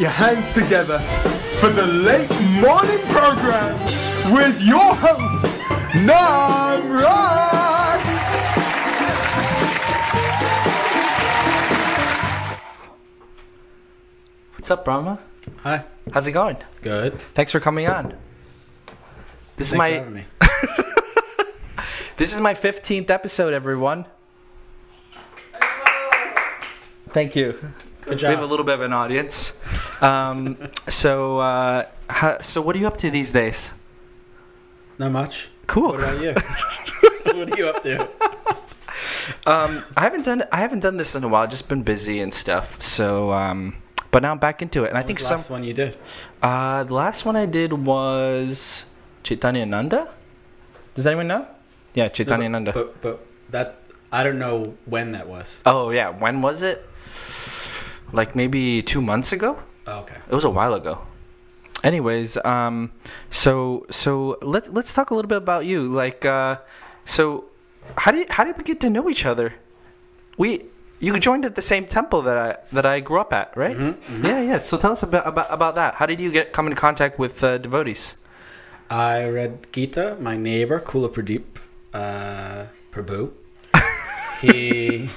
Put your hands together for the late morning program with your host, Nam Ross. What's up, Brahma? Hi. How's it going? Good. Thanks for coming on. This Thanks is my for having me. this is my 15th episode, everyone. Thank you. Good We have a little bit of an audience. Um, so, uh, how, so what are you up to these days? Not much. Cool. What about you? what are you up to? Um, I haven't done I haven't done this in a while. Just been busy and stuff. So, um, but now I'm back into it, and I think was the some. last one you did. Uh, the last one I did was Chaitanya Nanda. Does anyone know? Yeah, Chaitanya Nanda. But but that I don't know when that was. Oh yeah, when was it? Like maybe two months ago. Oh, okay. It was a while ago. Anyways, um, so so let let's talk a little bit about you. Like, uh, so how did how did we get to know each other? We you joined at the same temple that I that I grew up at, right? Yeah, yeah. So tell us about about, about that. How did you get come in contact with uh, devotees? I read Gita. My neighbor Kula Pradeep uh, Prabhu. he.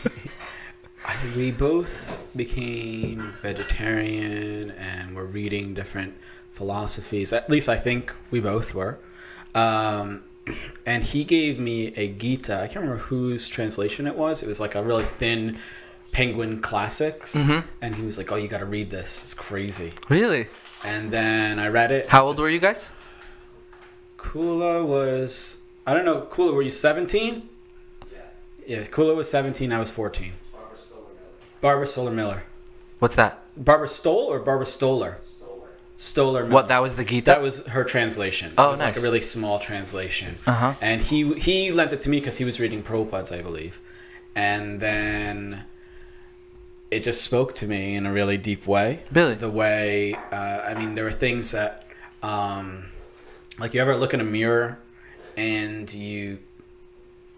I, we both became vegetarian and were reading different philosophies. At least I think we both were. Um, and he gave me a Gita. I can't remember whose translation it was. It was like a really thin Penguin Classics. Mhm. And he was like, "Oh, you got to read this. It's crazy." Really? And then I read it. How old were you guys? Kula was I don't know. Kula, were you seventeen? Yeah. Yeah, Kula was seventeen. I was fourteen. Barbara Stoler Miller. What's that? Barbara Stoll or Barbara Stoler? Stoler. Miller. What that was the Gita? That was her translation. Oh, it was like a really small translation. Uh-huh. And he he lent it to me because he was reading Prabhupada's, I believe. And then it just spoke to me in a really deep way. Really? The way, uh, I mean, there were things that, um, like you ever look in a mirror and you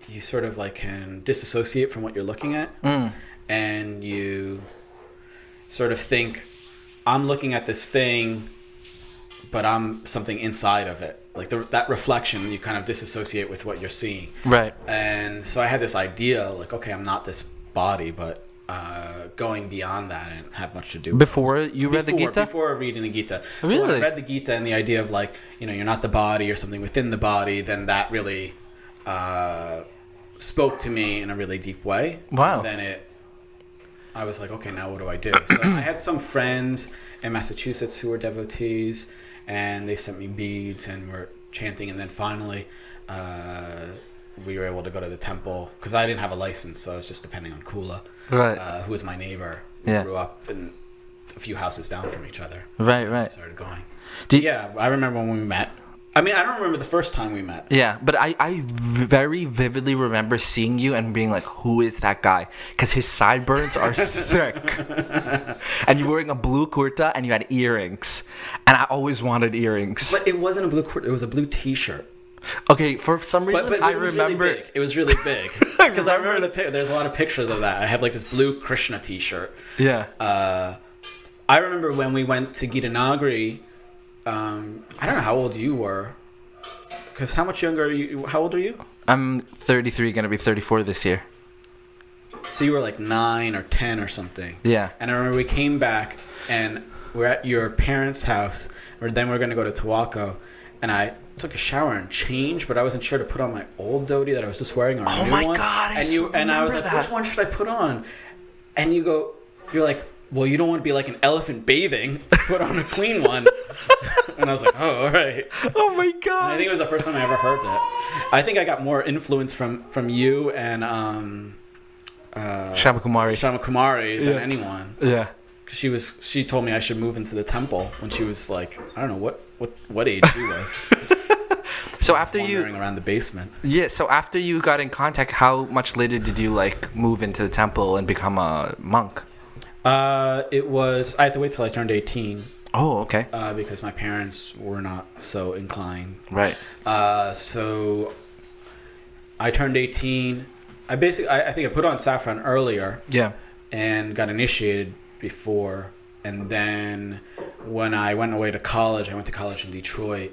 you sort of like can disassociate from what you're looking at Mm. And you sort of think i'm looking at this thing but i'm something inside of it like the, that reflection you kind of disassociate with what you're seeing Right. and so i had this idea like okay i'm not this body but uh, going beyond that and have much to do with Before you read the Gita? before reading the Gita. So when Really? I read the Gita and the idea of like, you know, you're not the body or something within the body, then that really uh, spoke to me in a really deep way. Wow. And then it, I was like, okay, now what do I do? So I had some friends in Massachusetts who were devotees, and they sent me beads and were chanting, and then finally. Uh, we were able to go to the temple because I didn't have a license, so I was just depending on Kula, Right. uh, who was my neighbor. We Yeah. grew up in a few houses down from each other. Right, So right. Started going. You- yeah, I remember when we met. I mean, I don't remember the first time we met. Yeah, but I, I very vividly remember seeing you and being like, who is that guy? Because his sideburns are sick. and you're wearing a blue kurta and you had earrings. And I always wanted earrings. But it wasn't a blue. qu- It was a blue T-shirt. Okay, for some reason, But, but I remember. Really big. It was really big because I remember the. pic- There's a lot of pictures of that. I had like this blue Krishna T-shirt. Yeah. Uh, I remember when we went to Gita Nagari. Um, I don't know how old you were. Because how much younger are you? How old are you? I'm 33, gonna be 34 this year. So you were like nine or ten or something. Yeah. And I remember we came back and we're at your parents' house, or then we are gonna go to Towaco, and I took a shower and changed, but I wasn't sure to put on my old dhoti that I was just wearing or Oh new my one. God, I and you and I was like, remember which one should I put on? And you go, you're like, well, you don't want to be like an elephant bathing. Put on a clean one. and I was like, oh, all right. Oh my And god. I think it was the first time I ever heard that. I think I got more influence from from you and um, uh, Shama Kumari. Shama Kumari than Yeah. anyone. Yeah. 'Cause She was she told me I should move into the temple when she was like I don't know what what what age she was. So after you wandering around the basement. Yeah, so after you got in contact, how much later did you like move into the temple and become a monk? Uh, it was I had to wait till I turned eighteen Oh, okay. uh, because my parents were not so inclined. Right. Uh, so I turned eighteen. I basically I, I think I put on saffron earlier Yeah. and got initiated before and then when I went away to college, I went to college in Detroit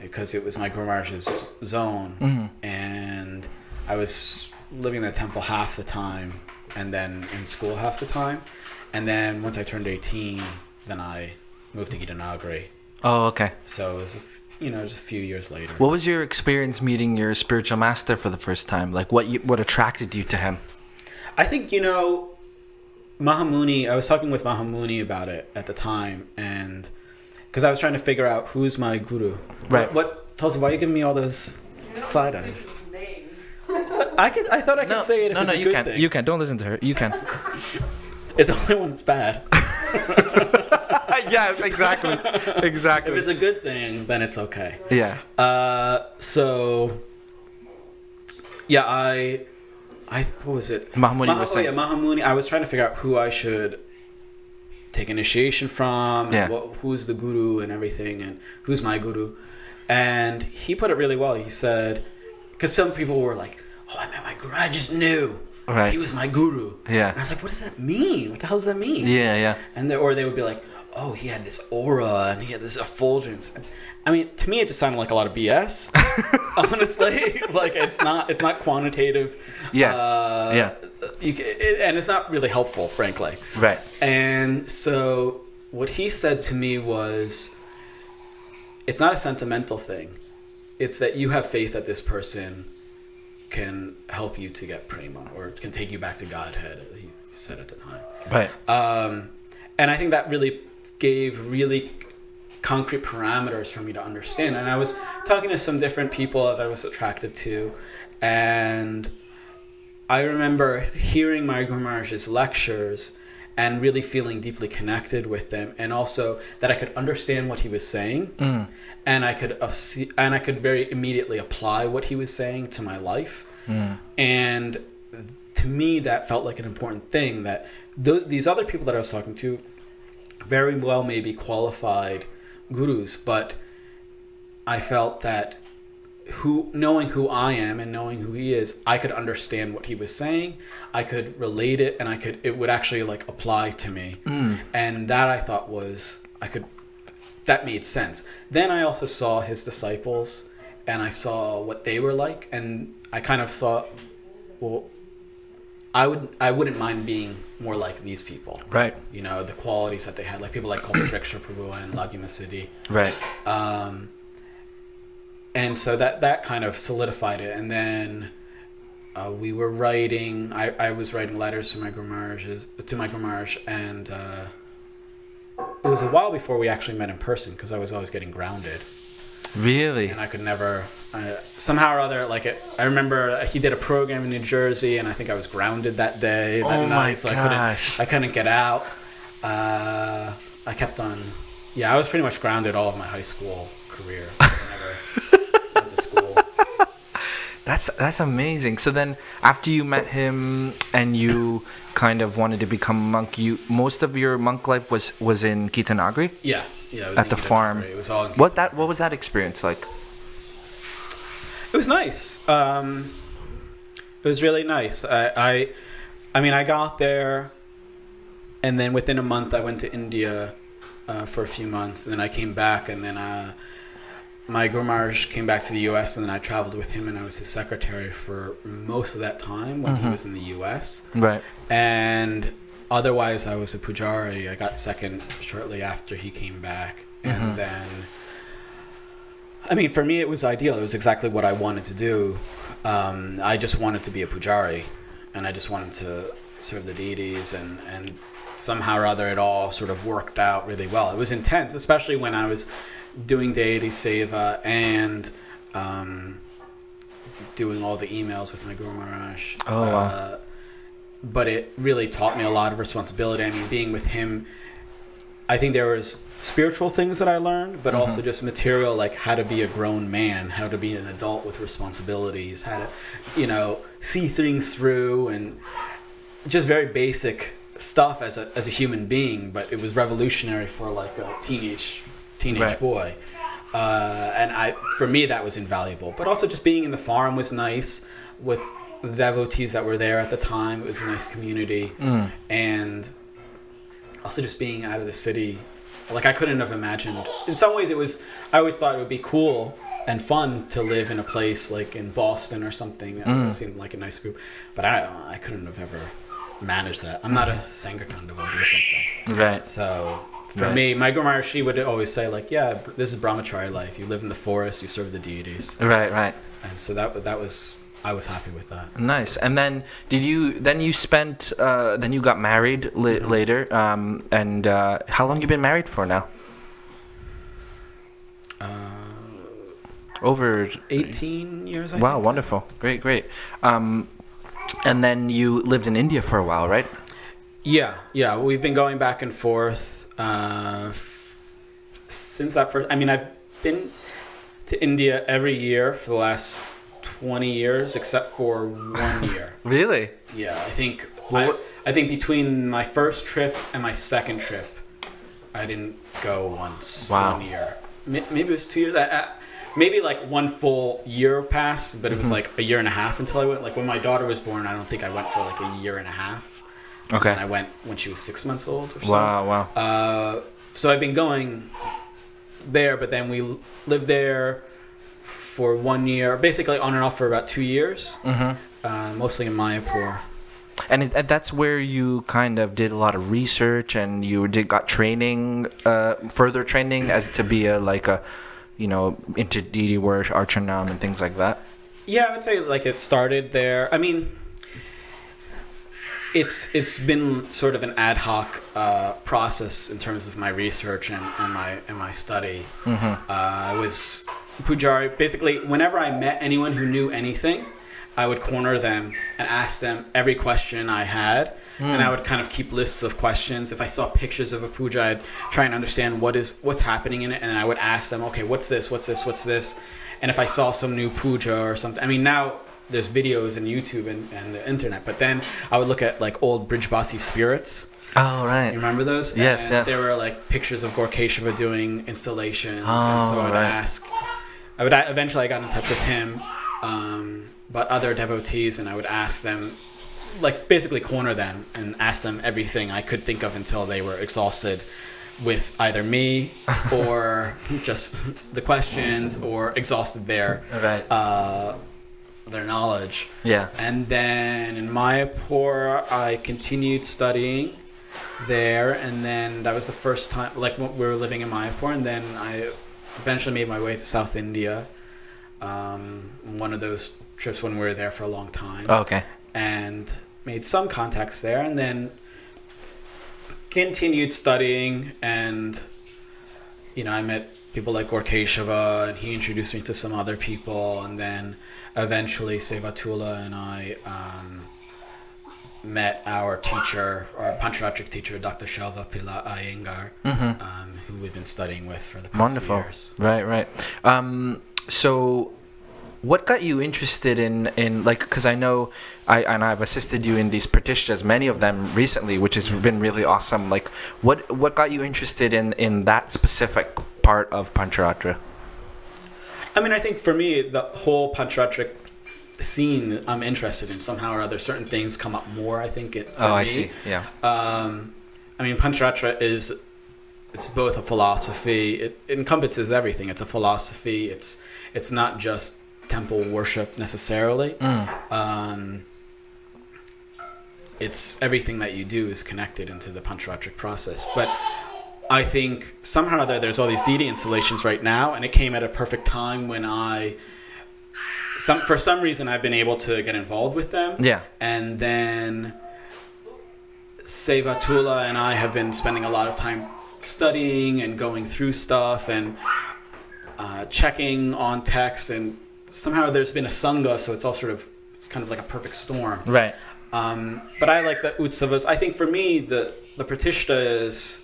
because it was my Guru zone, Mm-hmm. and I was living in the Temple half the time, and then in school half the time, and then once I turned eighteen, then I moved to Gitanagari. Oh, okay. So it was, a f- you know, it was a few years later. What was your experience meeting your spiritual master for the first time? Like, what you, what attracted you to him? I think you know Mahamuni. I was talking with Mahamuni about it at the time, and because I was trying to figure out who's my guru. Right. What, what Tulsi? Why are you giving me all those side eyes? I could. I thought I could say it if no, it's no, a you good can't. thing. You can't. Don't listen to her. You can. It's only when it's bad. yes, exactly, Exactly. if it's a good thing, then it's okay. yeah. Uh, so yeah, I, I what was it? Mahamuni Maha- was oh, saying. yeah, Mahamuni. I was trying to figure out who I should take initiation from, Yeah. and what, who's the guru and everything, and who's my guru. And he put it really well. He said, because some people were like, "Oh, I met my guru. I just knew Right. he was my guru." Yeah. And I was like, "What does that mean? What the hell does that mean?" Yeah, yeah. and they, or they would be like, "Oh, he had this aura and he had this effulgence." I mean, to me, it just sounded like a lot of BS. honestly, like it's not it's not quantitative. Yeah. uh, Yeah. You, it, and it's not really helpful, frankly. Right. And so, what he said to me was, "It's not a sentimental thing. It's that you have faith that this person can help you to get prema or can take you back to Godhead." He said at the time. Right. Um, and I think that really gave really concrete parameters for me to understand. And I was talking to some different people that I was attracted to, and I remember hearing my Maharaj's lectures and really feeling deeply connected with them, and also that I could understand what he was saying, Mm. and I could see, and I could very immediately apply what he was saying to my life. Mm. And to me, that felt like an important thing that th- these other people that I was talking to very well may be qualified gurus, but I felt that who knowing who I am and knowing who he is, I could understand what he was saying. I could relate it, and I could it would actually like apply to me, Mm. and that I thought was I could that made sense. Then I also saw his disciples, and I saw what they were like, and I kind of thought, well, I would I wouldn't mind being more like these people. Right. You know the qualities that they had, like people like Kalpavriksha Prabhu and Laghima Siddhi. Right. Um, and so that that kind of solidified it. And then uh, we were writing. I, I was writing letters to my Guru to my Guru and uh, it was a while before we actually met in person because I was always getting grounded, Really. and I could never. Uh, somehow or other, like it, I remember he did a program in New Jersey, and I think I was grounded that day. That Oh night, my so I couldn't, I couldn't get out. Uh, I kept on. Yeah, I was pretty much grounded all of my high school career. I never went to school. That's that's amazing. So then, after you met him and you kind of wanted to become a monk, you most of your monk life was was in Gitanagari. Yeah, yeah. At the farm. It was all. What that what was that experience like? It was nice. Um, it was really nice. I, I, I mean, I got there, and then within a month, I went to India uh, for a few months. And then I came back, and then uh, my Maharaj came back to the U.S. And then I traveled with him, and I was his secretary for most of that time when he Mhm. was in the U.S. Right. And otherwise, I was a pujari. I got second shortly after he came back, and Mhm. then. I mean, for me, it was ideal. It was exactly what I wanted to do. Um, I just wanted to be a pujari, and I just wanted to serve the deities, and and somehow or other, it all sort of worked out really well. It was intense, especially when I was doing deity seva and um, doing all the emails with my Guru Maharaj. Oh, wow. Uh, but it really taught me a lot of responsibility. I mean, being with him, I think there was spiritual things that I learned, but also just material like how to be a grown man, how to be an adult with responsibilities, how to, you know, see things through, and just very basic stuff as a as a human being. But it was revolutionary for like a teenage teenage Right. boy. Uh, and I, for me, that was invaluable. But also, just being in the farm was nice with the devotees that were there at the time. It was a nice community, Mm. and also just being out of the city. Like I couldn't have imagined. In some ways, it was. I always thought it would be cool and fun to live in a place like in Boston or something. It seemed like a nice group, but I I couldn't have ever managed that. I'm not a Sankirtan devotee or something. Right. So for Right. me, my Guru she would always say like, yeah, this is brahmachari life. You live in the forest, you serve the deities, Right. Right. and so that that was I was happy with that. Nice. And then did you? Then you spent. Uh, then you got married li- Mm-hmm. later. Um, and uh, how long you been married for now? Uh, Over 18 years. I Wow, think. wonderful. Great, great. Um, and then you lived in India for a while, right? Yeah, yeah. We've been going back and forth uh, f- since that first. I mean, I've been to India every year for the last 20 years, except for one year. Really? Yeah, I think Well, I, I think between my first trip and my second trip, I didn't go once. Wow. One year, maybe it was two years. I, I, maybe like one full year passed, but it was Mm-hmm. like a year and a half until I went. Like when my daughter was born, I don't think I went for like a year and a half. Okay. And I went when she was six months old or so. Wow, wow. Uh, so I've been going there, but then we lived there for one year, basically on and off for about two years, hmm uh, mostly in Mayapur. And, it, and that's where you kind of did a lot of research, and you did got training, uh, further training as to be a like a, you know, into deity worship, archanam, and things like that. Yeah, I would say like it started there. I mean, it's it's been sort of an ad hoc uh, process in terms of my research and, and my and my study. Mm-hmm. Uh, I was pujari. Basically, whenever I met anyone who knew anything, I would corner them and ask them every question I had. And I would kind of keep lists of questions. If I saw pictures of a puja, I'd try and understand what is what's happening in it, and I would ask them, okay, what's this? What's this? What's this? And if I saw some new puja or something, I mean, now there's videos and YouTube and, and the internet, but then I would look at like old Brijbasi spirits. Oh right. You remember those? Yes, and yes. There were like pictures of Gaura Keshava doing installations, Oh, and so I would right. ask. I would eventually I got in touch with him, um, but other devotees, and I would ask them, like basically corner them and ask them everything I could think of until they were exhausted with either me or just the questions or exhausted their Right. uh, their knowledge. Yeah. And then in Mayapur, I continued studying there, and then that was the first time, like we were living in Mayapur, and then I eventually made my way to South India. Um, one of those trips when we were there for a long time, Okay. and made some contacts there, and then continued studying, and you know, I met people like Gaura Keshava, and he introduced me to some other people, and then eventually Sevatula and I um, met our teacher, our Pancharatric teacher, Dr. Shalva Pillai Iyengar, Mm-hmm. um, who we've been studying with for the past Wonderful. years. Right, right. Um, so, what got you interested in in like? Because I know I and I've assisted you in these pratishtas, many of them recently, which has been really awesome. Like, what what got you interested in in that specific part of Pancharatra? I mean, I think for me, the whole Pancharatric scene I'm interested in somehow or other. Certain things come up more. I think it. For Oh, me. I see. Yeah. Um, I mean, Pancharatra is it's both a philosophy. It, it encompasses everything. It's a philosophy. It's it's not just temple worship necessarily. Mm. Um, it's everything that you do is connected into the Pancharatric process. But I think somehow or other there's all these deity installations right now, and it came at a perfect time when I. Some, for some reason, I've been able to get involved with them Yeah. and then Sevatula and I have been spending a lot of time studying and going through stuff and uh, checking on texts and somehow there's been a sangha so it's all sort of it's kind of like a perfect storm Right. um, but I like the utsavas I think for me the the pratishta is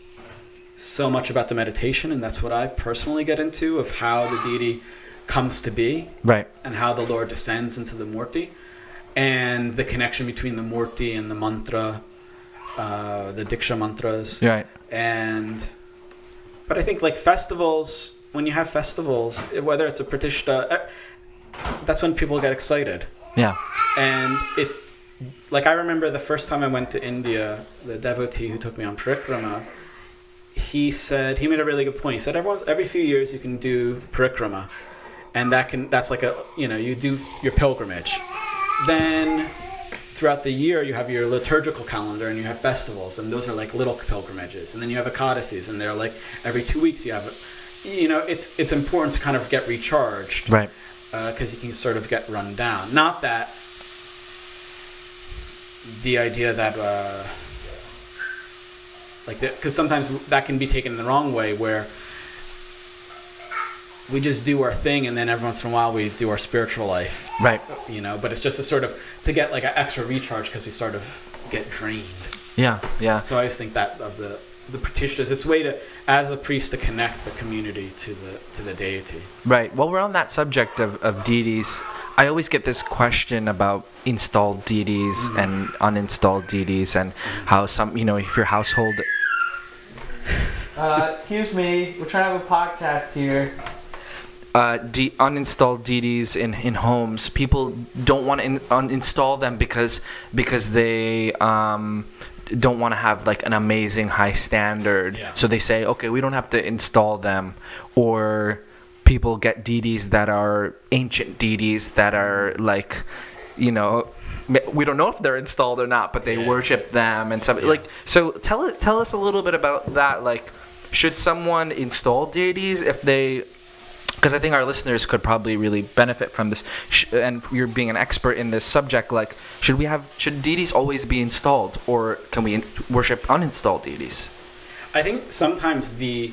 so much about the meditation and that's what I personally get into of how the deity comes to be Right. and how the Lord descends into the Murti, and the connection between the Murti and the mantra, uh, the Diksha mantras, Right. and but I think like festivals, when you have festivals, whether it's a Pratishta, eh, that's when people get excited, Yeah. and it like I remember the first time I went to India, the devotee who took me on parikrama, he said he made a really good point. He said everyone's every few years you can do parikrama, and that can that's like a you know you do your pilgrimage. Then throughout the year you have your liturgical calendar and you have festivals, and those are like little pilgrimages. And then you have ekadasis, and they're like every two weeks you have. You know, it's it's important to kind of get recharged Right. because you can sort of get run down. Not that the idea that uh, like because sometimes that can be taken in the wrong way where we just do our thing and then every once in a while we do our spiritual life Right. you know but it's just a sort of to get like an extra recharge because we sort of get drained Yeah. Yeah. so i always think that of the the practitioners it's a way to as a priest to connect the community to the to the deity Right. Well, we're on that subject of, of deities. I always get this question about installed deities mm-hmm. and uninstalled deities, and how some, you know, if your household. Uh, excuse me, we're trying to have a podcast here. Uh, de- uninstalled DDs in, in homes. People don't want to in- uninstall them because because they um, don't want to have like an amazing high standard. Yeah. So they say, okay, we don't have to install them, or people get DDs that are ancient DDs that are like, you know, m- we don't know if they're installed or not, but they Yeah. worship them and stuff. Yeah. Like, so tell it, tell us a little bit about that. Like, should someone install deities if they? Because I think our listeners could probably really benefit from this, and you're being an expert in this subject. Like, should we have should deities always be installed, or can we worship uninstalled deities? I think sometimes the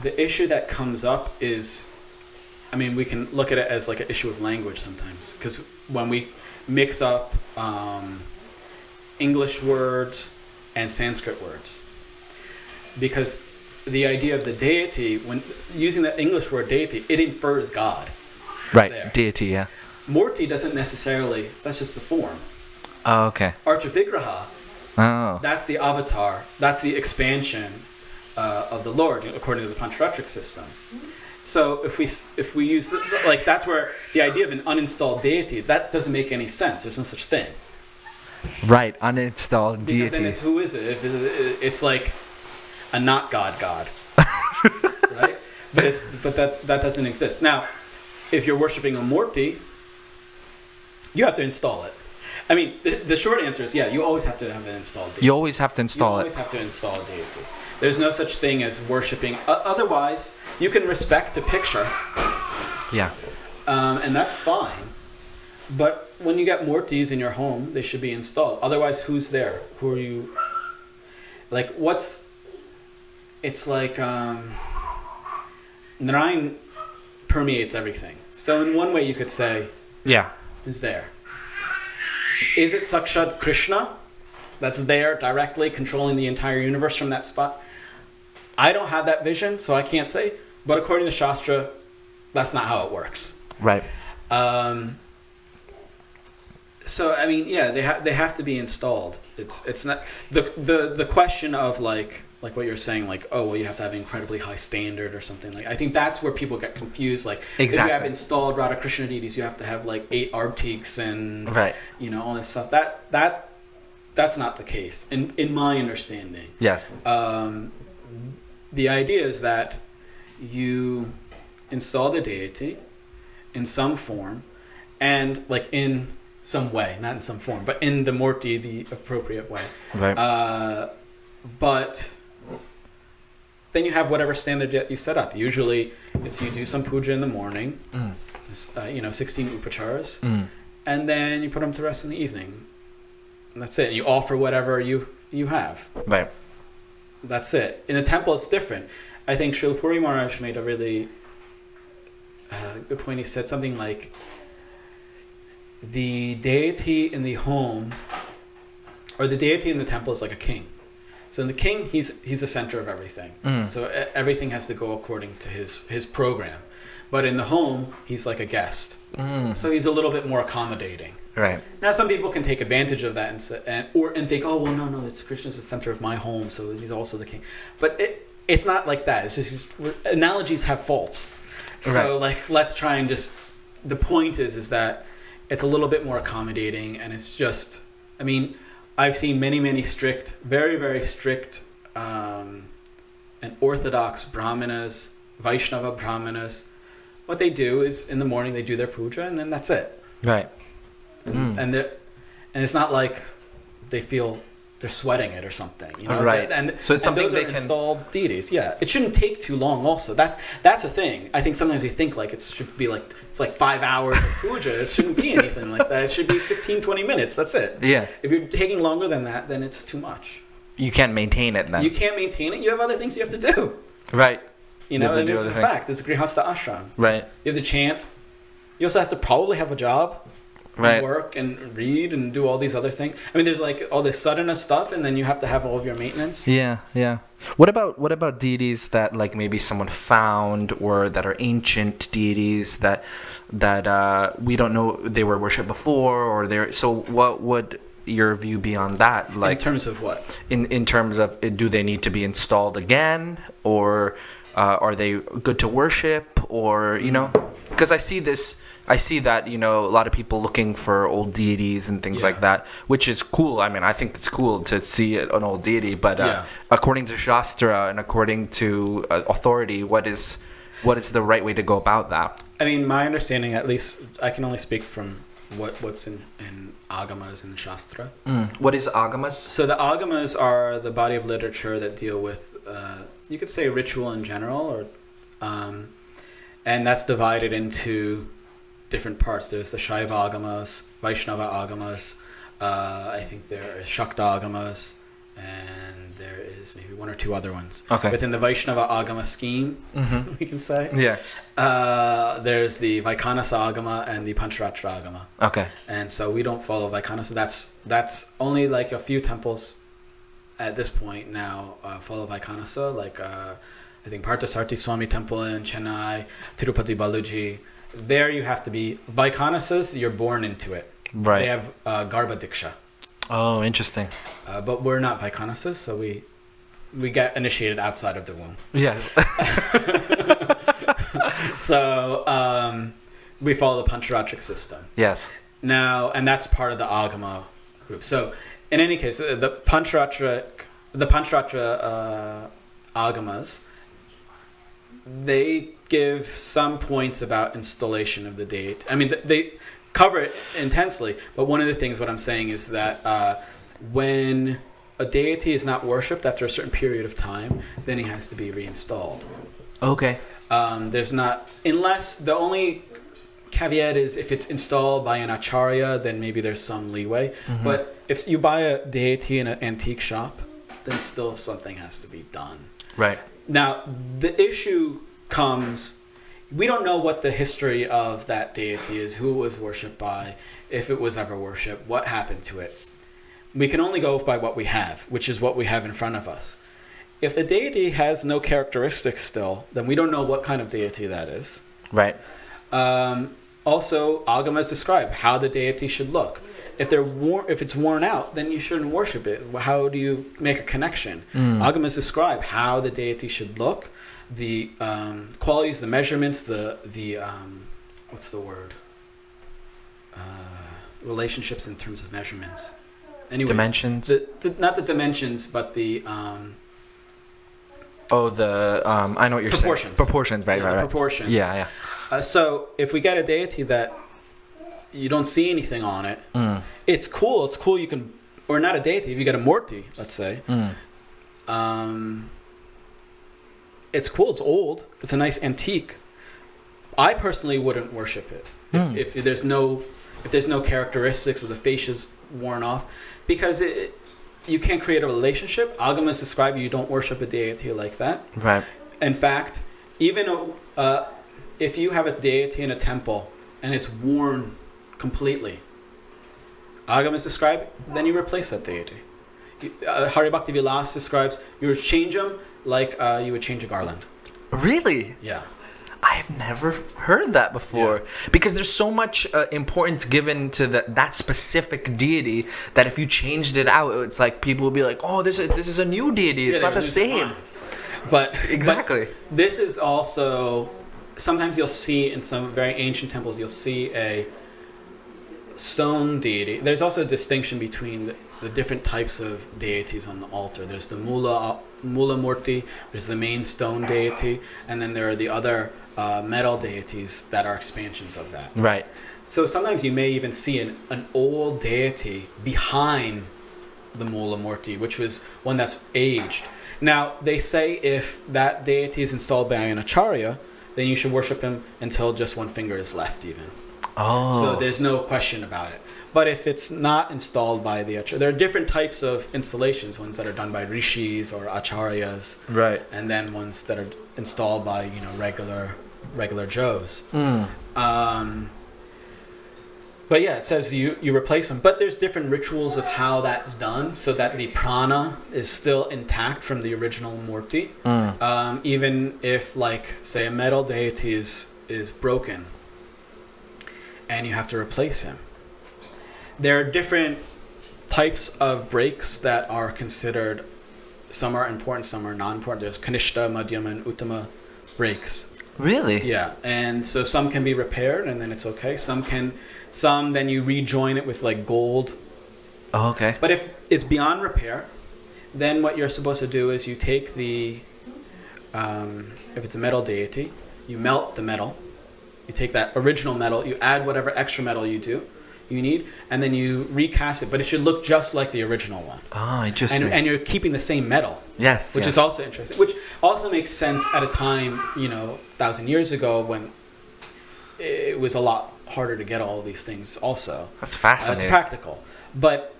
the issue that comes up is, I mean, we can look at it as like an issue of language sometimes because when we mix up um, English words and Sanskrit words, because the idea of the deity, when using the English word deity, it infers God. Right, There. deity. Yeah. Murti doesn't necessarily. That's just the form. Oh, okay. Archavigraha Oh. that's the avatar. That's the expansion uh, of the Lord, according to the Pancharatric system. So if we if we use like that's where the idea of an uninstalled deity that doesn't make any sense. There's no such thing. Right, uninstalled Because then deity. it's, who is it? If it's, it's like a not God God, right? But it's, but that that doesn't exist. Now, if you're worshiping a Murti, you have to install it. I mean, the, the short answer is yeah. You always have to have an installed deity. You always have to install it. you always have to install a deity. There's no such thing as worshiping. Uh, otherwise, you can respect a picture, Yeah. um, and that's fine. But when you get murtis in your home, they should be installed. Otherwise, who's there? Who are you? Like, what's? It's like um, Narayan permeates everything. So in one way, you could say, Yeah. Is there? Is it Sakshat Krishna that's there directly controlling the entire universe from that spot? I don't have that vision, so I can't say. But according to Shastra, that's not how it works. Right. Um, so I mean, yeah, they have they have to be installed. It's it's not the the the question of like like what you're saying, like oh well, you have to have an incredibly high standard or something like. I think that's where people get confused. Like if you have installed Radha Krishna deities, you have to have like eight artiques and Right. you know all this stuff. That that that's not the case in in my understanding. Yes. Um, the idea is that you install the deity in some form and like in some way, not in some form, but in the murti, the appropriate way. Right. Uh, but then you have whatever standard that you set up. Usually, it's you do some puja in the morning, Mm. uh, you know, 16 upacharas, Mm. and then you put them to rest in the evening. And that's it. You offer whatever you you have. Right. That's it. In a temple, it's different. I think Srila Puri Maharaj made a really uh, good point. He said something like, "The deity in the home, or the deity in the temple, is like a king. So in the king, he's he's the center of everything. Mm. So everything has to go according to his his program. But in the home, he's like a guest. Mm. So he's a little bit more accommodating." Right. Now, some people can take advantage of that and, and or and think, oh well, no, no, it's Krishna's the center of my home, so he's also the king. But it it's not like that. It's just, just analogies have faults. So Right. like, let's try and just. The point is, is that it's a little bit more accommodating, and it's just, I mean, I've seen many, many strict, very, very strict, um, and orthodox brahmanas, Vaishnava brahmanas. What they do is in the morning they do their puja, and then that's it. Right. And, Mm. and they're, and it's not like they feel they're sweating it or something. You know? Right. And So it's and something those they can- installed deities. Yeah. It shouldn't take too long. Also, that's that's the thing. I think sometimes we think like it should be like it's like five hours of puja. It shouldn't be anything like that. It should be 15, 20 minutes. That's it. Yeah. If you're taking longer than that, then it's too much. You can't maintain it then. You can't maintain it. You have other things you have to do. right. You You know, to and it's a other things. fact. It's a grihasta ashram. Right. You have to chant. You also have to probably have a job. Right. work and read and do all these other things. I mean, there's like all this sadhana stuff, and then you have to have all of your maintenance. Yeah, yeah. What about what about deities that like maybe someone found or that are ancient deities that that uh, we don't know they were worshipped before or they're so what would your view be on that Like in terms of what? in in terms of uh, do they need to be installed again or uh, are they good to worship or you know because I see this I see that you know a lot of people looking for old deities and things Yeah. like that which is cool I mean I think it's cool to see an old deity but uh, Yeah. according to Shastra and according to uh, authority what is what is the right way to go about that I mean, my understanding, at least, I can only speak from what what's in in agamas and shastra. what is agamas So the agamas are the body of literature that deal with, uh, you could say, ritual in general, or, um, and that's divided into different parts. There's the Shaiva agamas, Vaishnava agamas. Uh, I think there is Shakta agamas, and there is maybe one or two other ones. okay Within the Vaishnava agama scheme, hmm we can say, yeah uh, there's the Vaikhanasa agama and the Pancharatra agama. okay And so we don't follow Vaikhanasa. That's that's only like a few temples at this point now uh, follow Vaikhanasa. Like uh, I think Parthasarthi Swami Temple in Chennai, Tirupati Balaji. There you have to be Vaikhanasas. You're born into it. right They have uh, Garbha Diksha, oh interesting uh, but we're not Vaikhanasas, so we we get initiated outside of the womb. yes So um, we follow the Pancharatric system. yes Now, and that's part of the Agama group. So, in any case, uh, the Pancharatra, the Pancharatra uh, Agamas, they give some points about installation of the date. I mean, they cover it intensely, but one of the things what I'm saying is that uh, when a deity is not worshipped after a certain period of time, then he has to be reinstalled. okay Um, there's not unless the only caveat is if it's installed by an acharya, then maybe there's some leeway. Mhm. But if you buy a deity in an antique shop, then still something has to be done. right Now the issue comes. We don't know what the history of that deity is, who it was worshipped by, if it was ever worshipped, what happened to it. We can only go by what we have, which is what we have in front of us. If the deity has no characteristics still, then we don't know what kind of deity that is. right Um, also, agamas describe how the deity should look. If they're wor- if it's worn out, then you shouldn't worship it. How do you make a connection? Mm. Agamas describe how the deity should look, the um, qualities, the measurements, the the um, what's the word? Uh, relationships in terms of measurements. Anyways, dimensions The, the, not the dimensions, but the um, Oh, the um, I know what you're Proportions. saying. Proportions, right, yeah, right, right. proportions. Yeah, yeah. Uh, so if we get a deity that you don't see anything on it, Mm, it's cool. It's cool. You can, or not a deity. If you get a morti, let's say, mm. um, it's cool. It's old. It's a nice antique. I personally wouldn't worship it Hmm. if, if there's no if there's no characteristics or the fascia's worn off, because it, you can't create a relationship. Agamas describe you don't worship a deity like that. Right. In fact, even uh, if you have a deity in a temple and it's worn completely, Agamas describe, then you replace that deity. Uh, Hari Bhakti Vilas describes you change them like uh, you would change a garland. Really? Yeah. I've never heard that before yeah. because there's so much uh, importance given to the, that specific deity that if you changed it out, it's like people will be like, "Oh, this is this is a new deity. It's not the same." But Exactly. but this is also sometimes you'll see in some very ancient temples you'll see a stone deity. There's also a distinction between the, the different types of deities on the altar. There's the Mula Mula Murti, which is the main stone deity, and then there are the other uh, metal deities that are expansions of that. Right. So sometimes you may even see an, an old deity behind the Mula Murti, which was one that's aged. Now, they say if that deity is installed by an acharya, then you should worship him until just one finger is left, even. Oh. So there's no question about it. But if it's not installed by the acharya, there are different types of installations, ones that are done by rishis or acharyas, right. and then ones that are installed by, you know, regular regular Joes. Mm. Um, but yeah, it says you, you replace them. But there's different rituals of how that's done so that the prana is still intact from the original Murti. Mm. Um, even if, like, say, a metal deity is, is broken and you have to replace him. There are different types of breaks that are considered, some are important, some are non important. There's Kanishta, Madhyama, and Uttama breaks. Really? Yeah, and so some can be repaired and then it's okay. Some can, some then you rejoin it with like gold. Oh, okay. But if it's beyond repair, then what you're supposed to do is you take the, um, if it's a metal deity, you melt the metal. You take that original metal, you add whatever extra metal you do, you need, and then you recast it. But it should look just like the original one, Oh, interesting. and and you're keeping the same metal yes. which yes. is also interesting. Which also makes sense at a time, you know, thousand years ago when it was a lot harder to get all these things. Also, That's Uh, fascinating. it's practical, but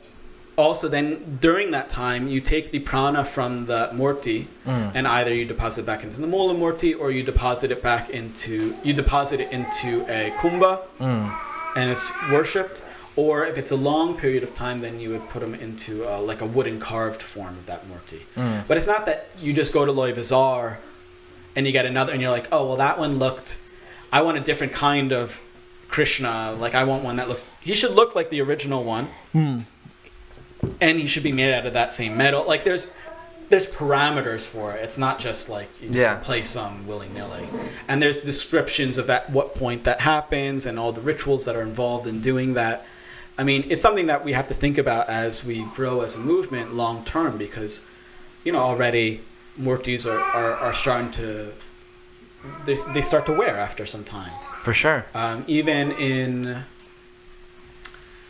also then during that time you take the prana from the murti Mm. and either you deposit it back into the mula murti or you deposit it back into you deposit it into a kumbha Mm. and it's worshipped. Or if it's a long period of time, then you would put them into uh, like a wooden carved form of that murti. Mm. But it's not that you just go to Loi Bazaar and you get another, and you're like, oh, well, that one looked, I want a different kind of Krishna. Like, I want one that looks, he should look like the original one, Mm. And he should be made out of that same metal. Like, there's, there's parameters for it. It's not just like you just Yeah. replace them willy nilly. And there's descriptions of at what point that happens and all the rituals that are involved in doing that. I mean, it's something that we have to think about as we grow as a movement long term because, you know, already murtis are, are, are starting to, they, they start to wear after some time. For sure. Um, even in,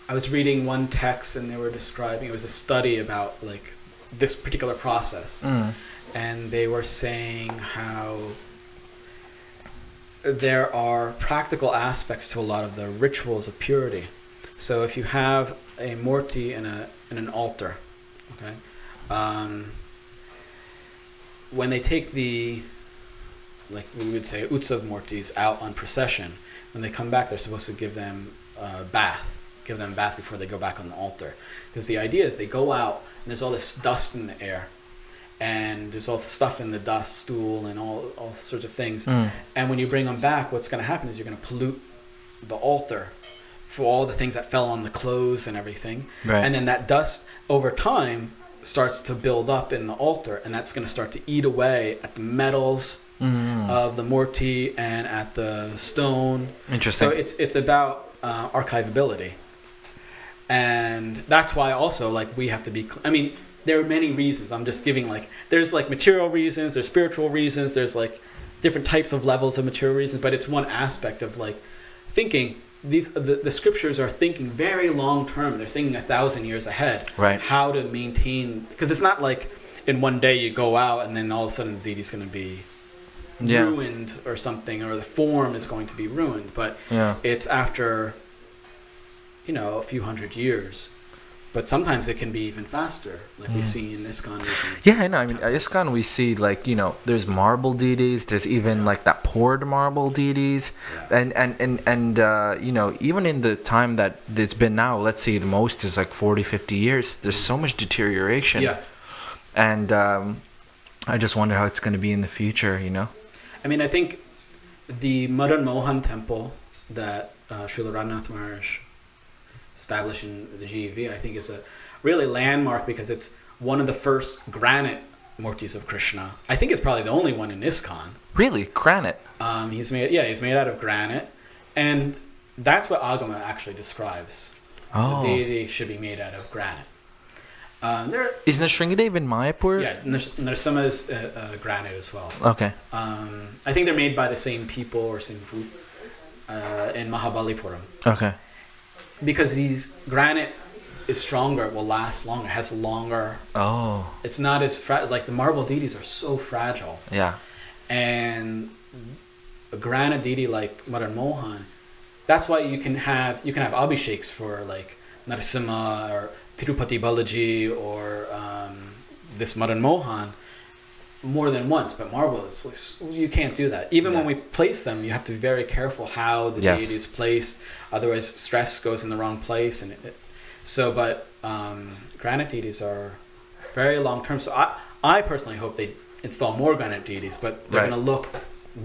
I was reading one text and they were describing, it was a study about like this particular process. Mm. And they were saying how there are practical aspects to a lot of the rituals of purity. So if you have a murti and a and an altar, okay, um, when they take the like we would say utsav murtis out on procession, when they come back, they're supposed to give them a bath, give them a bath before they go back on the altar, because the idea is they go out and there's all this dust in the air, and there's all the stuff in the dust, stool, and all all sorts of things. Mm. And when you bring them back, what's going to happen is you're going to pollute the altar for all the things that fell on the clothes and everything. Right. And then that dust over time starts to build up in the altar, and that's going to start to eat away at the metals Mm. of the murti and at the stone. Interesting. So it's it's about uh, archivability, and that's why also like we have to be. I mean, there are many reasons. I'm just giving like there's like material reasons, there's spiritual reasons, there's like different types of levels of material reasons, but it's one aspect of like thinking. These the, the scriptures are thinking very long term. They're thinking a thousand years ahead. Right. How to maintain because it's not like in one day you go out and then all of a sudden the deity's going to be Yeah. ruined or something, or the form is going to be ruined. But Yeah. it's after, you know, a few hundred years. But sometimes it can be even faster, like we Mm. see in ISKCON. Yeah, I know. I mean, at ISKCON we see like you know, there's marble deities. There's even like that poured marble deities, Yeah. and and and and uh, you know, even in the time that it's been now, let's say the most is like 40, 50 years. There's so much deterioration. Yeah. And um, I just wonder how it's going to be in the future. You know. I mean, I think the Madan Mohan temple that uh, Srila Radhanath Maharaj established in the GEV, I think is a really landmark because it's one of the first granite murtis of Krishna. I think it's probably the only one in ISKCON. Really, granite. Um, he's made, yeah, he's made out of granite, and that's what Agama actually describes. Oh. The deity should be made out of granite. Um, there, Isn't the Shringadev in Mayapur? yeah, and there's, and there's some as uh, uh, granite as well. Okay. Um, I think they're made by the same people or same group uh, in Mahabalipuram. Okay. Because these granite is stronger, it will last longer, has longer. Oh. It's not as fra- like the marble deities are so fragile, Yeah. and a granite deity like Madan Mohan, that's why you can have you can have abhisheks for like Narasimha or Tirupati Balaji or um, this Madan Mohan more than once, but marble is you can't do that. Even when we place them, you have to be very careful how the Yes. deity is placed. Otherwise, stress goes in the wrong place, and it, it- so. But um, granite deities are very long term. So I, I personally hope they install more granite deities, but they're Right. going to look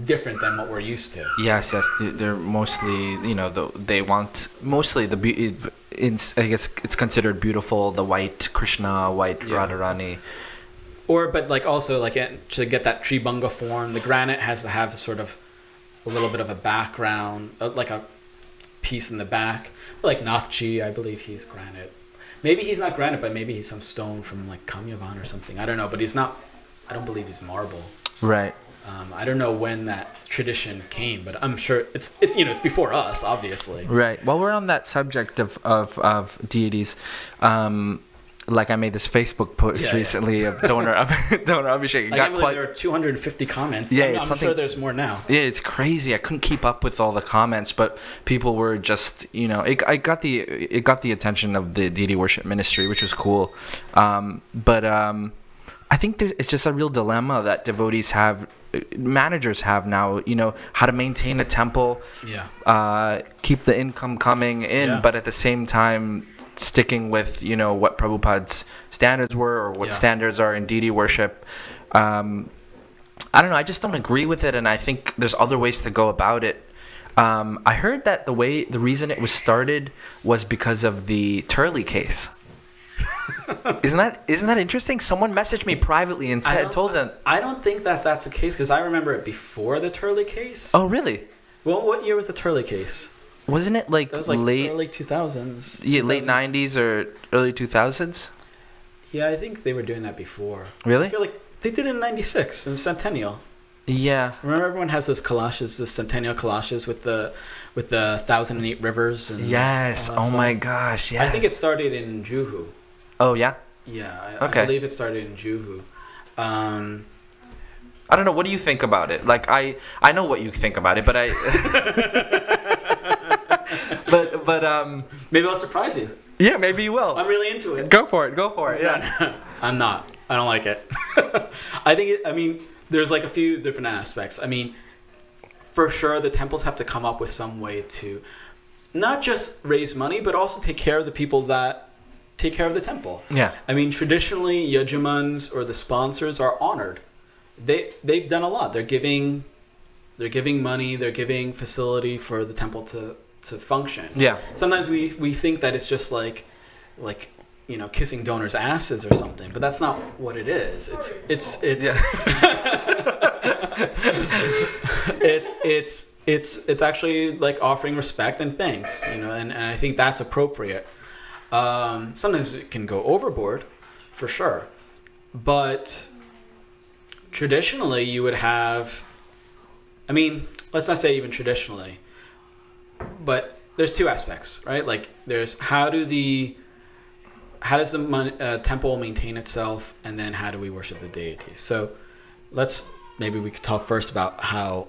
different than what we're used to. Yes, yes. they- They're mostly, you know, the, they want mostly the be- it's, I guess it's considered beautiful. The white Krishna, white Yeah. Radharani. Or, but like also like it- to get that tribhanga form, the granite has to have sort of a little bit of a background, uh, like a piece in the back. Like Nathji, I believe he's granite. Maybe he's not granite, but maybe he's some stone from like Kamyavan or something. I don't know, but he's not. I don't believe he's marble. Right. Um, I don't know when that tradition came, but I'm sure it's it's you know it's before us, obviously. Right. While we're on that subject of of, of deities, um, like I made this Facebook post Yeah, yeah. recently of donor donor Abhishek. It I got can't believe quite there are 250 comments. Yeah, I'm, it's I'm sure there's more now. Yeah, it's crazy. I couldn't keep up with all the comments, but people were just, you know, it, I got the it got the attention of the deity worship ministry, which was cool. Um, but um, I think there's, it's just a real dilemma that devotees have, managers have now. You know, how to maintain a temple, Yeah. uh, keep the income coming in, Yeah. but at the same time sticking with you know what Prabhupada's standards were or what Yeah. standards are in deity worship. Um, I don't know. I just don't agree with it, and I think there's other ways to go about it. Um, I heard that the way the reason it was started was because of the Turley case. isn't that isn't that interesting? Someone messaged me privately and said told them, I don't think that that's the case because I remember it before the Turley case. "Oh, really? Well, what year was the Turley case? Wasn't it like, That was like late early 2000s. yeah, late '90s or early 2000s? Yeah, I think they were doing that before. Really? I feel like they did it in 96 in Centennial. Yeah. Remember everyone has those collages, the Centennial collages with the with the 1008 rivers and Yes. Oh stuff. my gosh. Yes. I think it started in Juhu. Oh yeah. Yeah, I, Okay. I believe it started in Juhu. Um, I don't know. What do you think about it? Like I, I know what you think about it, but I. but but um. maybe I'll surprise you. Yeah, maybe you will. I'm really into it. Go for it. Go for it. Yeah. I'm not. I don't like it. I think it, I mean, there's like a few different aspects. I mean, for sure, the temples have to come up with some way to not just raise money, but also take care of the people that take care of the temple. Yeah. I mean, traditionally, yajamans or the sponsors are honored. They they've done a lot. They're giving, they're giving money. They're giving facility for the temple to to function. Yeah. sometimes we we think that it's just like like you know kissing donors asses or something but that's not what it is. It's it's it's it's it's it's it's actually like offering respect and thanks you know and, and i think that's appropriate. Um, sometimes it can go overboard for sure but traditionally you would have i mean let's not say even traditionally but there's two aspects, right? Like there's how do the how does the mon- uh, temple maintain itself, and then how do we worship the deity? So let's maybe we could talk first about how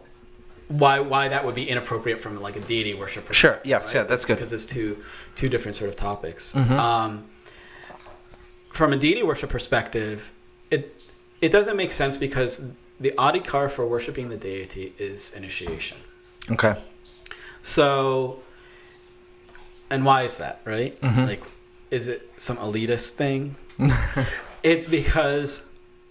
why why that would be inappropriate from like a deity worship. Sure. perspective, Yes. Yeah. That's good. because it's two two different sort of topics. Mhm. Um, from a deity worship perspective, it it doesn't make sense because the adhikar for worshiping the deity is initiation. Okay. So, and why is that, right? Mhm. Like, is it some elitist thing? it's because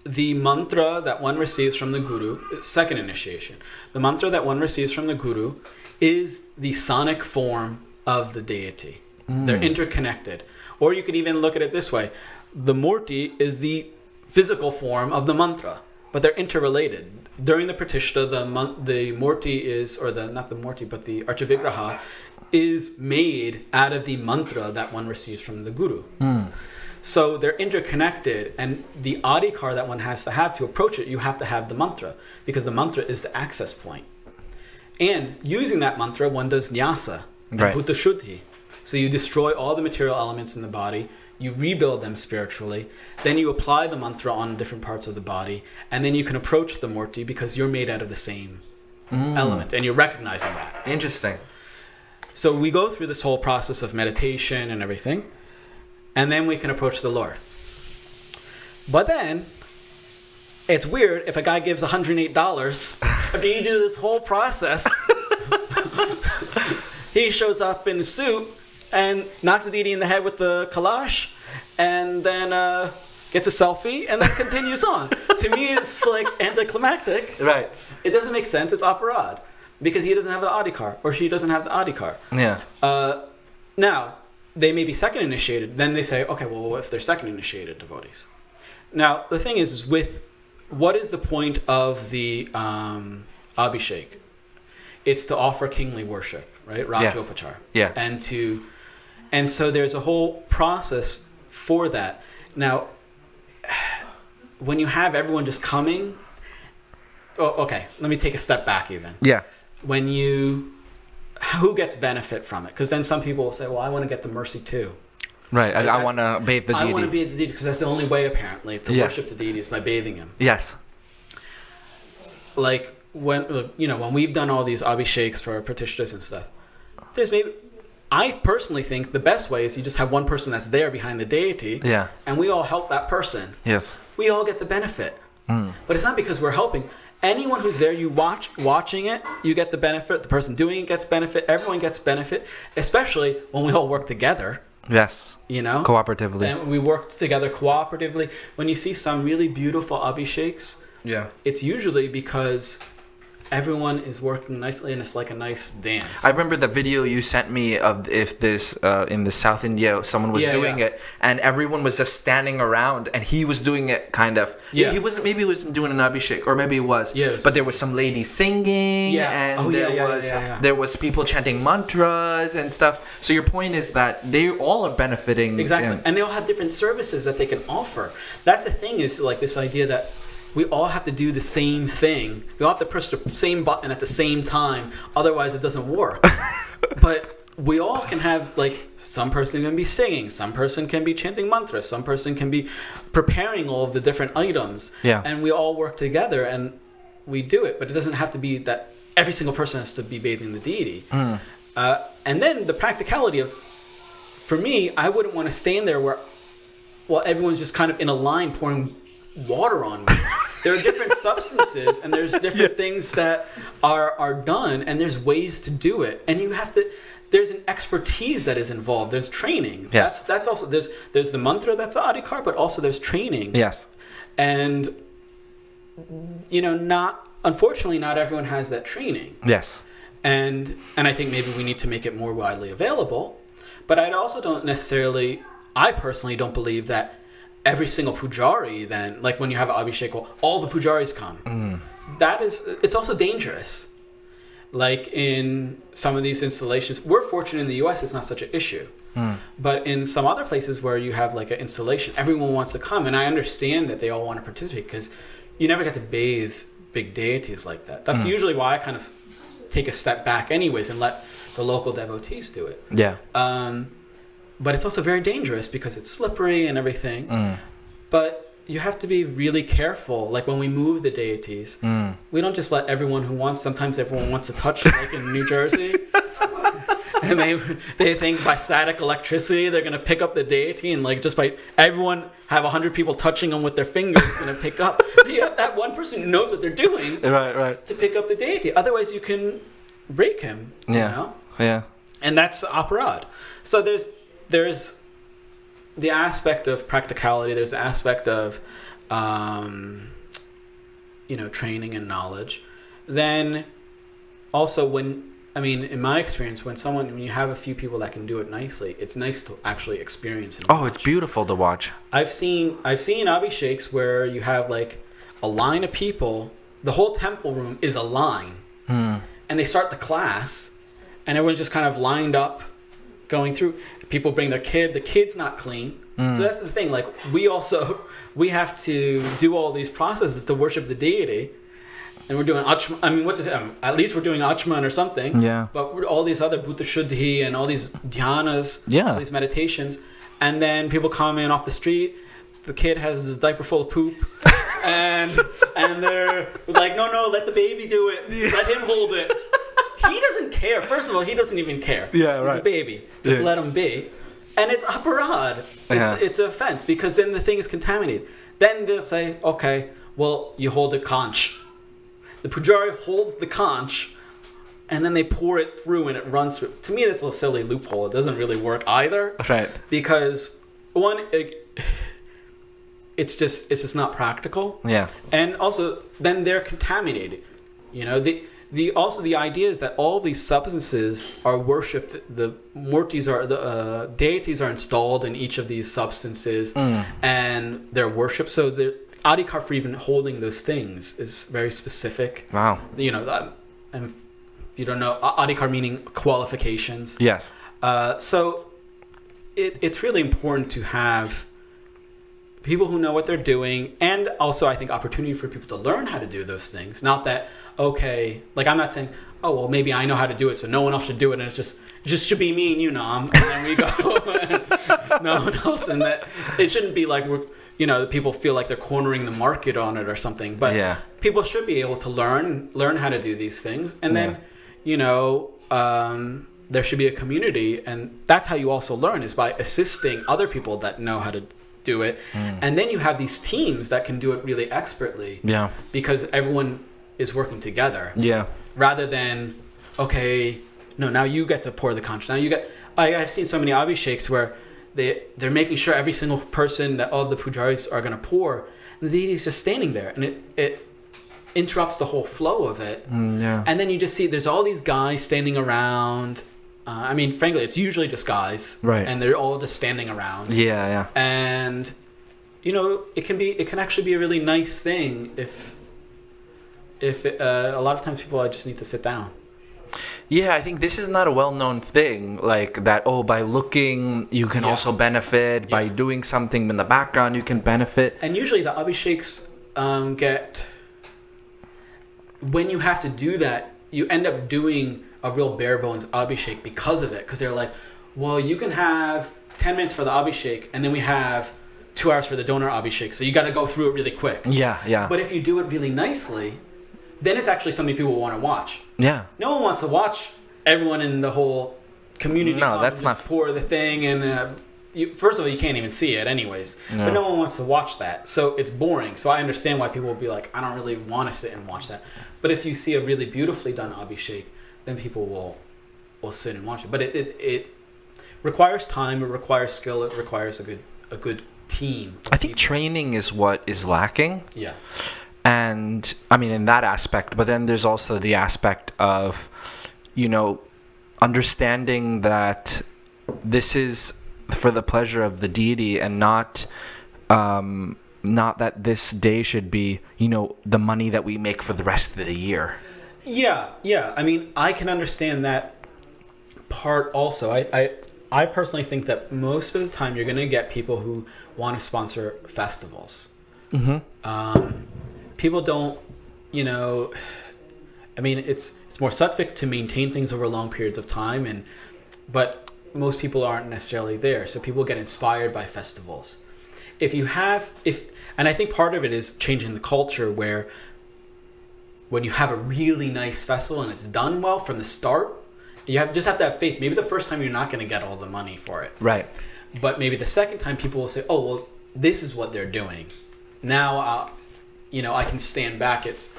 the mantra that one receives from the guru, second initiation, the mantra that one receives from the guru is the sonic form of the deity. They're interconnected. Or you could even look at it this way the murti is the physical form of the mantra. But they're interrelated. During the Pratishta, the the Murti is, or the not the Murti, but the Archavigraha is made out of the mantra that one receives from the Guru. Hmm. So they're interconnected, and the adhikar that one has to have to approach it, you have to have the mantra because the mantra is the access point. And using that mantra, one does nyasa, and Right. bhuta shuddhi. So you destroy all the material elements in the body, you rebuild them spiritually, then you apply the mantra on different parts of the body, and then you can approach the murti because you're made out of the same mm. elements, and you're recognizing that. Interesting. So we go through this whole process of meditation and everything, and then we can approach the Lord. But then, it's weird if a guy gives $108 after you do this whole process. he shows up in a suit and knocks the deity in the head with the kalash, and then uh, gets a selfie, and then continues on. to me, it's like anticlimactic. Right. It doesn't make sense. It's aparad because he doesn't have the adhikar or she doesn't have the adhikar. Yeah. Uh, now they may be second initiated. Then they say, okay, well, what if they're second initiated devotees? Now the thing is, is with what is the point of the um, abhishek? It's to offer kingly worship, right? Rajopachar. Yeah. And to, and so there's a whole process for that. Now, when you have everyone just coming, oh, okay, let me take a step back even Yeah. when you who gets benefit from it because then some people will say well i want to get the mercy too Right. I, I want to bathe the deity. i want to be at the deity because that's the only way apparently to Yeah. worship the deity is by bathing him yes. like when uh, you know when we've done all these abhisheks for our pratishtas and stuff there's maybe i personally think the best way is you just have one person that's there behind the deity Yeah. and we all help that person Yes. we all get the benefit. Mm. But it's not because we're helping. Anyone who's there, you watch watching it, you get the benefit. The person doing it gets benefit. Everyone gets benefit, especially when we all work together. Yes. You know, Cooperatively. and we work together cooperatively. When you see some really beautiful abhisheks, yeah. it's usually because everyone is working nicely, and it's like a nice dance. I remember the video you sent me of if this uh, in the South India someone was Yeah, doing yeah. it and everyone was just standing around and he was doing it kind of Yeah. he wasn't maybe he wasn't doing an abhishek or maybe he was Yeah, it was- but there was some lady singing Yeah. and Oh, yeah, there yeah, yeah, was there was people chanting mantras and stuff so your point is that they all are benefiting Exactly. And they all have different services that they can offer. That's the thing is like this idea that we all have to do the same thing. We all have to press the same button at the same time. Otherwise, it doesn't work. but we all can have like some person can be singing, some person can be chanting mantras, some person can be preparing all of the different items. Yeah. And we all work together and we do it. But it doesn't have to be that every single person has to be bathing the deity. Mm. Uh, and then the practicality of, for me, I wouldn't want to stand there where, well, everyone's just kind of in a line pouring water on me. there are different substances and there's different things that are are done and there's ways to do it. And you have to there's an expertise that is involved. There's training. Yes. that's that's also there's there's the mantra that's adhikar but also there's training. Yes. And you know not unfortunately not everyone has that training. Yes. And and I think maybe we need to make it more widely available. But I also don't necessarily, I personally don't believe that every single pujari then, like when you have an abhishek, well, all the pujaris come. Mm. That is, it's also dangerous. Like in some of these installations, we're fortunate in the U.S. It's not such an issue. Mm. But in some other places where you have like an installation, everyone wants to come, and I understand that they all want to participate because you never get to bathe big deities like that. That's mm. usually why I kind of take a step back, anyways, and let the local devotees do it. yeah Um, but it's also very dangerous because it's slippery and everything. Mm. But you have to be really careful. Like when we move the deities, Mm. we don't just let everyone who wants. Sometimes everyone wants to touch, like in New Jersey. and they they think by static electricity they're gonna pick up the deity and like just by everyone have hundred people touching them with their fingers it's gonna pick up. You have that one person who knows what they're doing right right to pick up the deity. Otherwise, you can break him. Yeah. You know? yeah and that's aparad. So there's there's the aspect of practicality. There's the aspect of um, you know training and knowledge. Then also when I mean, in my experience, when someone when you have a few people that can do it nicely, it's nice to actually experience it. oh it's beautiful to watch I've seen I've seen abhisheks where you have like a line of people. The whole temple room is a line, Hmm. and they start the class, and everyone's just kind of lined up, going through. People bring their kid. The kid's not clean, so that's the thing. Like we also we have to do all these processes to worship the deity, and we're doing achma. I mean, what does um, at least we're doing achman or something. Yeah. But all these other Bhuta Shuddhi and all these dhyanas, Yeah. all these meditations, and then people come in off the street. The kid has his diaper full of poop, and and they're like, "No, no, let the baby do it. Let him hold it." He doesn't care. First of all, he doesn't even care. Yeah, He's right. a baby. Just Yeah. let him be. And it's aparad. It's, Yeah. it's an offense because then the thing is contaminated. Then they'll say, okay, well, you hold the conch. The pujari holds the conch and then they pour it through and it runs through. To me, that's a silly loophole. It doesn't really work either Right. because one, it, it's just it's just not practical Yeah. and also then they're contaminated you know the the also the idea is that all these substances are worshipped the murtis are the uh, deities are installed in each of these substances and they're worshipped so the adhikar for even holding those things is very specific Wow. you know that and if you don't know adhikar meaning qualifications Yes. uh, so it, it's really important to have people who know what they're doing and also i think opportunity for people to learn how to do those things not that okay like i'm not saying oh well maybe i know how to do it so no one else should do it and it's just it just should be me and you nom and then we go no one else and that it shouldn't be like we're you know people feel like they're cornering the market on it or something but Yeah. people should be able to learn learn how to do these things and then Yeah. you know um, there should be a community and that's how you also learn is by assisting other people that know how to do it and then you have these teams that can do it really expertly Yeah. because everyone is working together Yeah. rather than okay no now you get to pour the conch now you get I, i've seen so many abhisheks where they they're making sure every single person that all the pujaris are going to pour and the deity's just standing there and it it interrupts the whole flow of it Mm, yeah. and then you just see there's all these guys standing around uh, i mean frankly it's usually just guys Right. and they're all just standing around Yeah. Yeah. and you know it can be it can actually be a really nice thing if if it, uh, a lot of times people I just need to sit down Yeah, I think this is not a well-known thing like that. Oh, by looking, you can Yeah. also benefit. By doing something in the background, you can benefit. and usually the abhisheks um, get when you have to do that you end up doing a real bare bones abhishek because of it because they're like well you can have 10 minutes for the abhishek and then we have two hours for the donor abhishek so you got to go through it really quick Yeah. Yeah. but if you do it really nicely then it's actually something people want to watch yeah. no one wants to watch everyone in the whole community No, that's not- pour the thing and uh, you, first of all you can't even see it anyways No. but no one wants to watch that so it's boring so i understand why people will be like i don't really want to sit and watch that but if you see a really beautifully done abhishek then people will will sit and watch it but it, it, it requires time it requires skill it requires a good a good team I think people. training is what is lacking. yeah and i mean in that aspect but then there's also the aspect of you know understanding that this is for the pleasure of the deity and not um not that this day should be you know the money that we make for the rest of the year Yeah, yeah. I mean, I can understand that part also. I, I, I personally think that most of the time you're going to get people who want to sponsor festivals. mm-hmm. Um, people don't, you know, I mean, it's it's more sattvic to maintain things over long periods of time, and but most people aren't necessarily there. So people get inspired by festivals. If you have, if and I think part of it is changing the culture where when you have a really nice festival and it's done well from the start, you have just have to have faith. Maybe the first time you're not going to get all the money for it, right but maybe the second time people will say, "Oh, well, this is what they're doing." Now, uh, you know, I can stand back. It's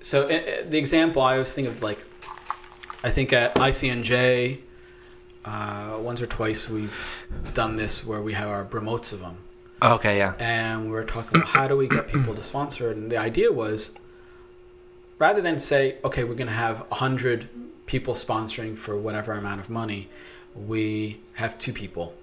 so uh, the example I always think of like, I think at ICNJ, uh, once or twice we've done this where we have our Brahmotsavam okay yeah and we were talking about how do we get people to sponsor it and the idea was rather than say okay we're going to have 100 people sponsoring for whatever amount of money we have two people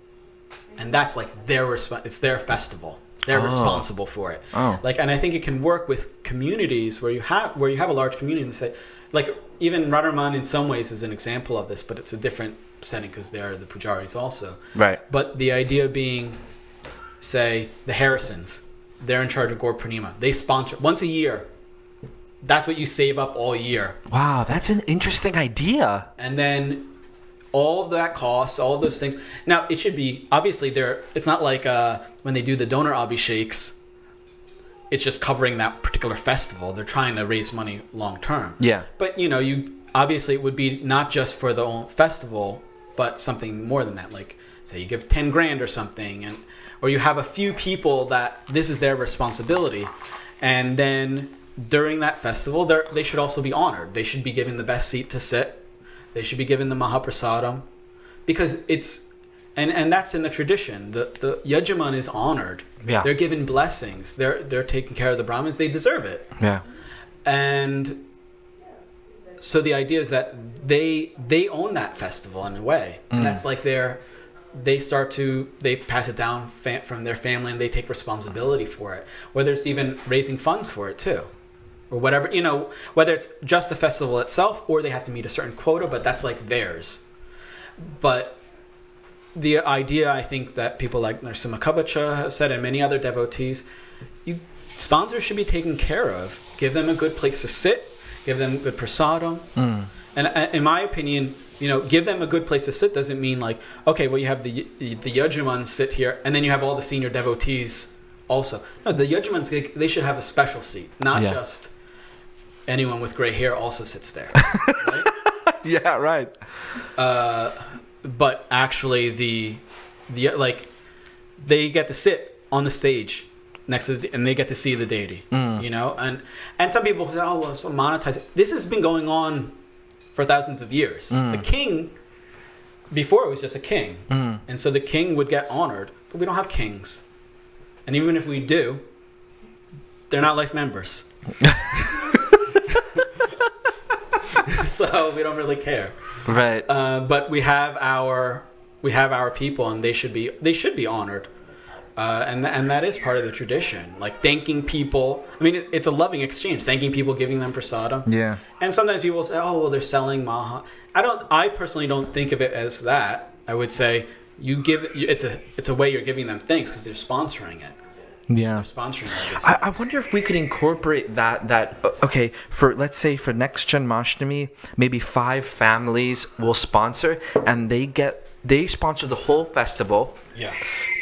and that's like their resp- it's their festival They're Oh. responsible for it. Oh. Like, and I think it can work with communities where you have where you have a large community and say, like, even Radharaman in some ways is an example of this, but it's a different setting because they are the pujaris also. Right. But the idea being, say, the Harrisons, they're in charge of Purnima. They sponsor once a year. That's what you save up all year. Wow, that's an interesting idea. And then all of that costs, all of those things. Now, it should be, obviously, there. it's not like uh, when they do the donor abhisheks, it's just covering that particular festival. They're trying to raise money long term. Yeah. But, you know, you obviously it would be not just for the festival, but something more than that. Like, say you give 10 grand or something, and or you have a few people that this is their responsibility. And then during that festival, they they should also be honored. They should be given the best seat to sit. They should be given the Mahaprasadam. Because it's, and, and that's in the tradition. The, the Yajaman is honored. Yeah. They're given blessings. They're, they're taking care of the Brahmins. They deserve it Yeah. and so the idea is that they they own that festival in a way and mm. that's like their they start to they pass it down fa- from their family and they take responsibility for it whether it's even raising funds for it too or whatever you know whether it's just the festival itself or they have to meet a certain quota but that's like theirs. But the idea i think that people like Narsima Kabacha have said and many other devotees you sponsors should be taken care of. Give them a good place to sit. Give them good prasadam. And uh, in my opinion you know give them a good place to sit doesn't mean like okay well you have the the yajamans sit here and then you have all the senior devotees also. No the yajamans they, they should have a special seat not Yeah. just anyone with gray hair also sits there right? Yeah, right. uh, but actually the the like they get to sit on the stage next to the, and they get to see the deity mm. you know? And and some people say oh well so monetize this has been going on for thousands of years. Mm. The king before it was just a king. Mm. And so the king would get honored but we don't have kings. And even if we do they're not life members so we don't really care Right. uh, but we have our we have our people, and they should be they should be honored, uh, and th- and that is part of the tradition. Like thanking people. I mean, it, it's a loving exchange. Thanking people, giving them prasadam. yeah. And sometimes people say, "Oh, well, they're selling maha." I don't. I personally don't think of it as that. I would say you give it's a it's a way you're giving them thanks because they're sponsoring it. Yeah. Sponsoring all these I, I wonder if we could incorporate that that uh, okay for let's say for next Janmashtami maybe five families will sponsor and they get they sponsor the whole festival yeah.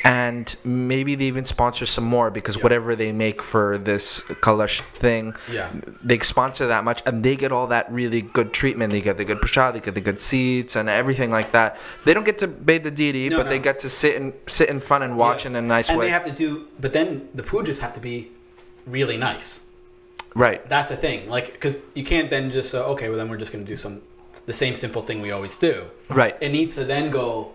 And maybe they even sponsor some more because whatever they make for this kalash thing Yeah. they sponsor that much and they get all that really good treatment they get the good prashad, they get the good seats and everything like that they don't get to bathe the deity No, but no. they get to sit in sit in front and watch Yeah. in a nice and way they have to do, but then the pujas have to be really nice. right That's the thing, like, because you can't then just say, okay, well then we're just gonna do some, the same simple thing we always do. right It needs to then go,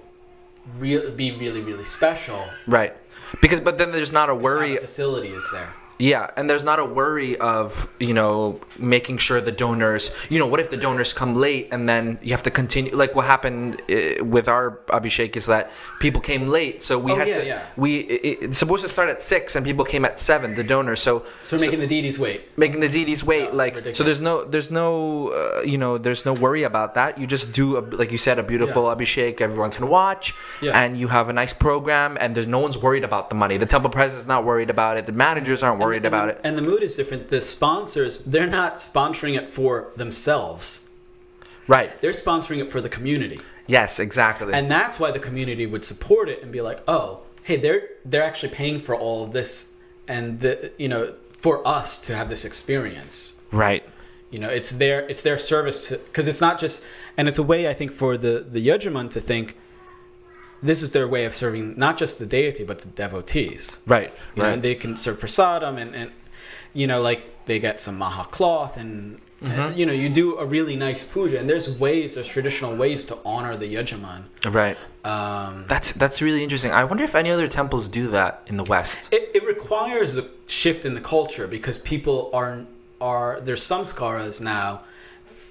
real, be really, really special. Right. Because but then there's not a worry the facility is there. Yeah, and there's not a worry of, you know, making sure the donors, you know, what if the donors come late and then you have to continue like what happened uh, with our Abhishek is that people came late, so we Oh, had yeah, to yeah. we it, it's supposed to start at 6 and people came at 7, the donors. So So we're making the deities wait. making the deities wait it's like so there's no there's no uh, you know there's no worry about that you just do a, like you said a beautiful Yeah. abhishek everyone can watch Yeah. and you have a nice program and there's no one's worried about the money the temple president's not worried about it the managers aren't worried and, about it And the mood is different. The sponsors, they're not sponsoring it for themselves. right They're sponsoring it for the community. yes exactly And that's why the community would support it and be like, "Oh, hey, they're they're actually paying for all of this and the you know, for us to have this experience." right You know, it's their it's their service to because it's not just and it's a way I think for the the Yajaman to think this is their way of serving not just the deity but the devotees. right You know, right and they can serve prasadam and, and you know like they get some maha cloth and, Mm-hmm. and, you know you do a really nice puja and there's ways there's traditional ways to honor the Yajaman. right Um, that's that's really interesting i wonder if any other temples do that in the west it, it requires a shift in the culture because people are are there's samskaras now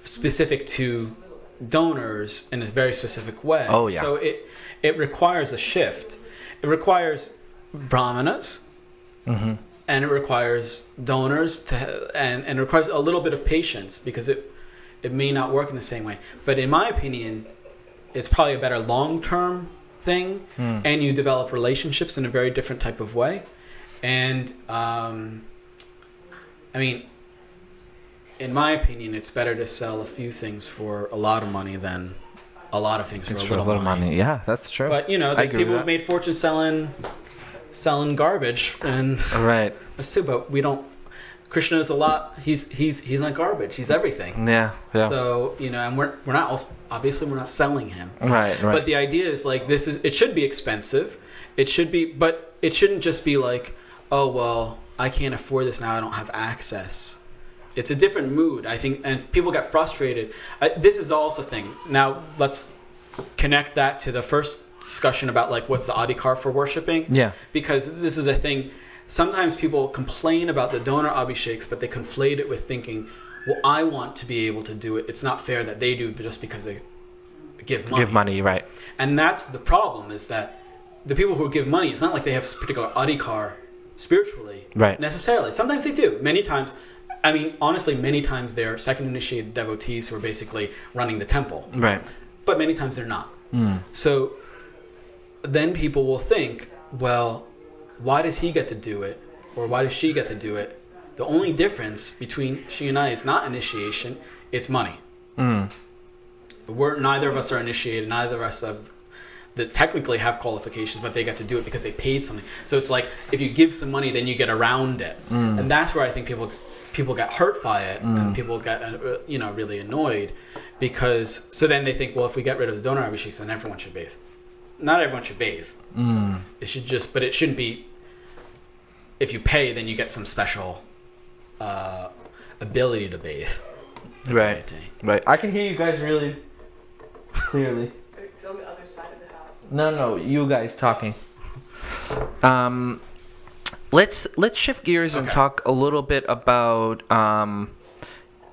specific to donors in a very specific way. Oh, yeah. So it it requires a shift. It requires brahmanas Mm-hmm. and it requires donors to and and it requires a little bit of patience because it it may not work in the same way. But in my opinion, it's probably a better long term thing, Hmm. and you develop relationships in a very different type of way. And um, I mean, in my opinion, it's better to sell a few things for a lot of money than a lot of things for It's a for little, money. Yeah, that's true. But you know, there's people who've made fortunes selling selling garbage, and right. us too. But we don't. Krishna is a lot. He's he's he's not garbage. He's everything. Yeah. Yeah. So you know, and we're we're not also obviously we're not selling him. right. Right. But the idea is like this is it should be expensive. It should be, but it shouldn't just be like, oh well, I can't afford this now. I don't have access. It's a different mood, I think, and people get frustrated. I, this is also the thing. Now let's connect that to the first discussion about like what's the adhikar for worshiping yeah. because this is the thing. Sometimes people complain about the donor abhisheks, but they conflate it with thinking, "Well, I want to be able to do it. It's not fair that they do just because they give money." Give money. Right. And that's the problem: is that the people who give money, it's not like they have particular adhikar spiritually, Right. Necessarily. Sometimes they do. Many times, I mean, honestly, many times they're second initiated devotees who are basically running the temple Right. but many times they're not. Mm. So then people will think, well, why does he get to do it? Or why does she get to do it? The only difference between she and I is not initiation, it's money. Mm. We're neither of us are initiated, neither of us have that technically have qualifications, but they get to do it because they paid something. So it's like if you give some money, then you get around it, and that's where I think people people get hurt by it, and people get uh, you know really annoyed because so then they think, well, if we get rid of the donor abhisheks, then everyone should bathe. Not everyone should bathe. Mm. It should just, but it shouldn't be. If you pay, then you get some special uh, ability to bathe. Right. Right. I can hear you guys really clearly. It's on the other side of the house. No, no, you guys talking. Um, let's let's shift gears and talk a little bit about um,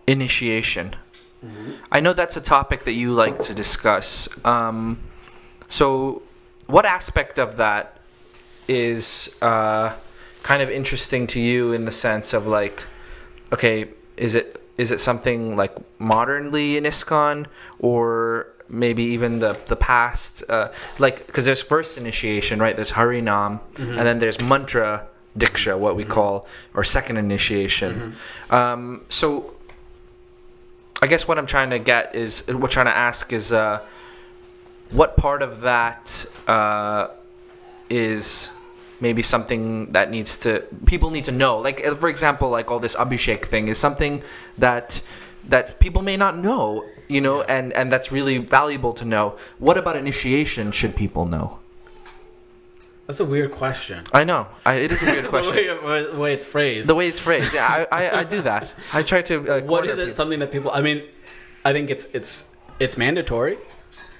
initiation. I know that's a topic that you like to discuss. Um, so, what aspect of that is uh, kind of interesting to you in the sense of like, okay, is it is it something like modernly in ISKCON or maybe even the the past? Uh, like, because there's first initiation, right? There's Harinam, and then there's mantra diksha, what we call, or second initiation. Um, so, I guess what I'm trying to get is, what I'm trying to ask is, uh, what part of that uh, is maybe something that needs to people need to know? Like for example like all this abhishek thing is something that that people may not know you know and and that's really valuable to know. What about initiation should people know That's a weird question. i know I, it is a weird the, question way, the way it's phrased. the way it's phrased yeah i i, I do that i try to uh, what corner is it? people. Something that people? I mean, I think it's it's it's mandatory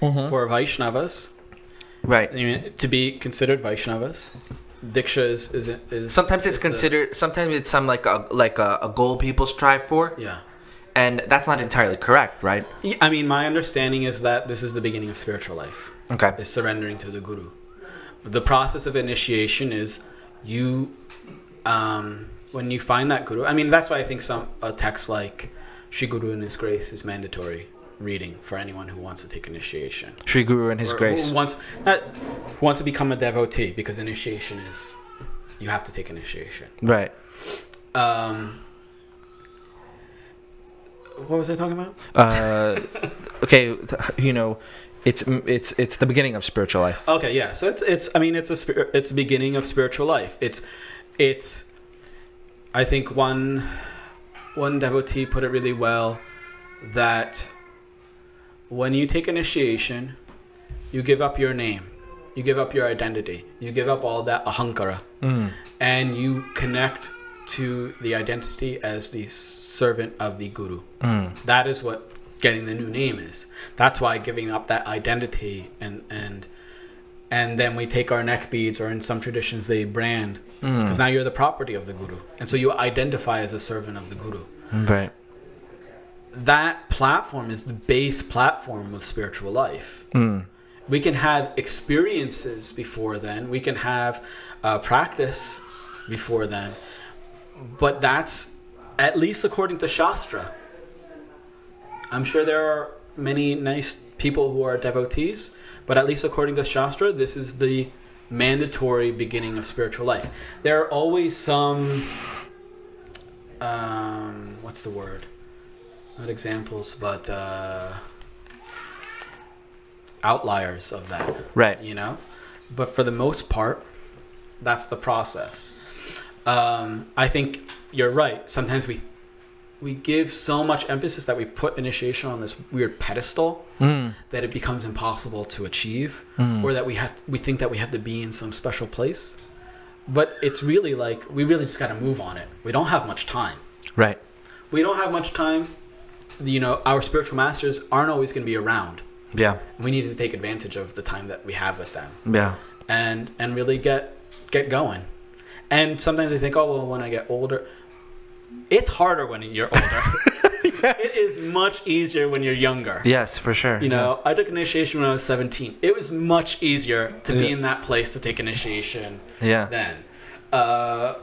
Mhm. for Vaishnavas. right I mean, to be considered Vaishnavas. Diksha is is, is sometimes it's is the- considered sometimes it's some like a like a, a goal people strive for yeah. and that's not entirely correct right Yeah, I mean, my understanding is that this is the beginning of spiritual life. okay Is surrendering to the guru. The process of initiation is you, um, when you find that guru. I mean, that's why I think some a text like "Shri Guru and His Grace" is mandatory reading for anyone who wants to take initiation. Sri Guru and His Or Grace Who wants not who wants to become a devotee because initiation is you have to take initiation. right Um, what was I talking about? uh, okay, you know, it's it's it's the beginning of spiritual life. Okay, yeah. So it's it's I mean it's a it's the beginning of spiritual life. It's it's I think one one devotee put it really well that when you take initiation, you give up your name, you give up your identity, you give up all that ahankara, mm. and you connect to the identity as the servant of the guru. Mm. That is what getting the new name is. That's why giving up that identity and and and then we take our neck beads, or in some traditions they brand, mm. because now you're the property of the guru, and so you identify as a servant of the guru. Mm, right. That platform is the base platform of spiritual life. Mm. We can have experiences before then. We can have uh, practice before then. But that's at least according to Shastra. I'm sure there are many nice people who are devotees, but at least according to Shastra, this is the mandatory beginning of spiritual life. There are always some, um, what's the word? Not examples, but uh, outliers of that Right. you know but for the most part that's the process um, i think you're right sometimes we we give so much emphasis that we put initiation on this weird pedestal Mm. that it becomes impossible to achieve Mm. or that we have we think that we have to be in some special place but it's really like we really just got to move on it we don't have much time Right. we don't have much time you know our spiritual masters aren't always going to be around Yeah. we need to take advantage of the time that we have with them Yeah. and and really get get going. And sometimes I think, oh well, when I get older, it's harder when you're older. It is much easier when you're younger. Yes, for sure. You know, I took initiation when I was 17. It was much easier to be in that place to take initiation Yeah. then. Uh,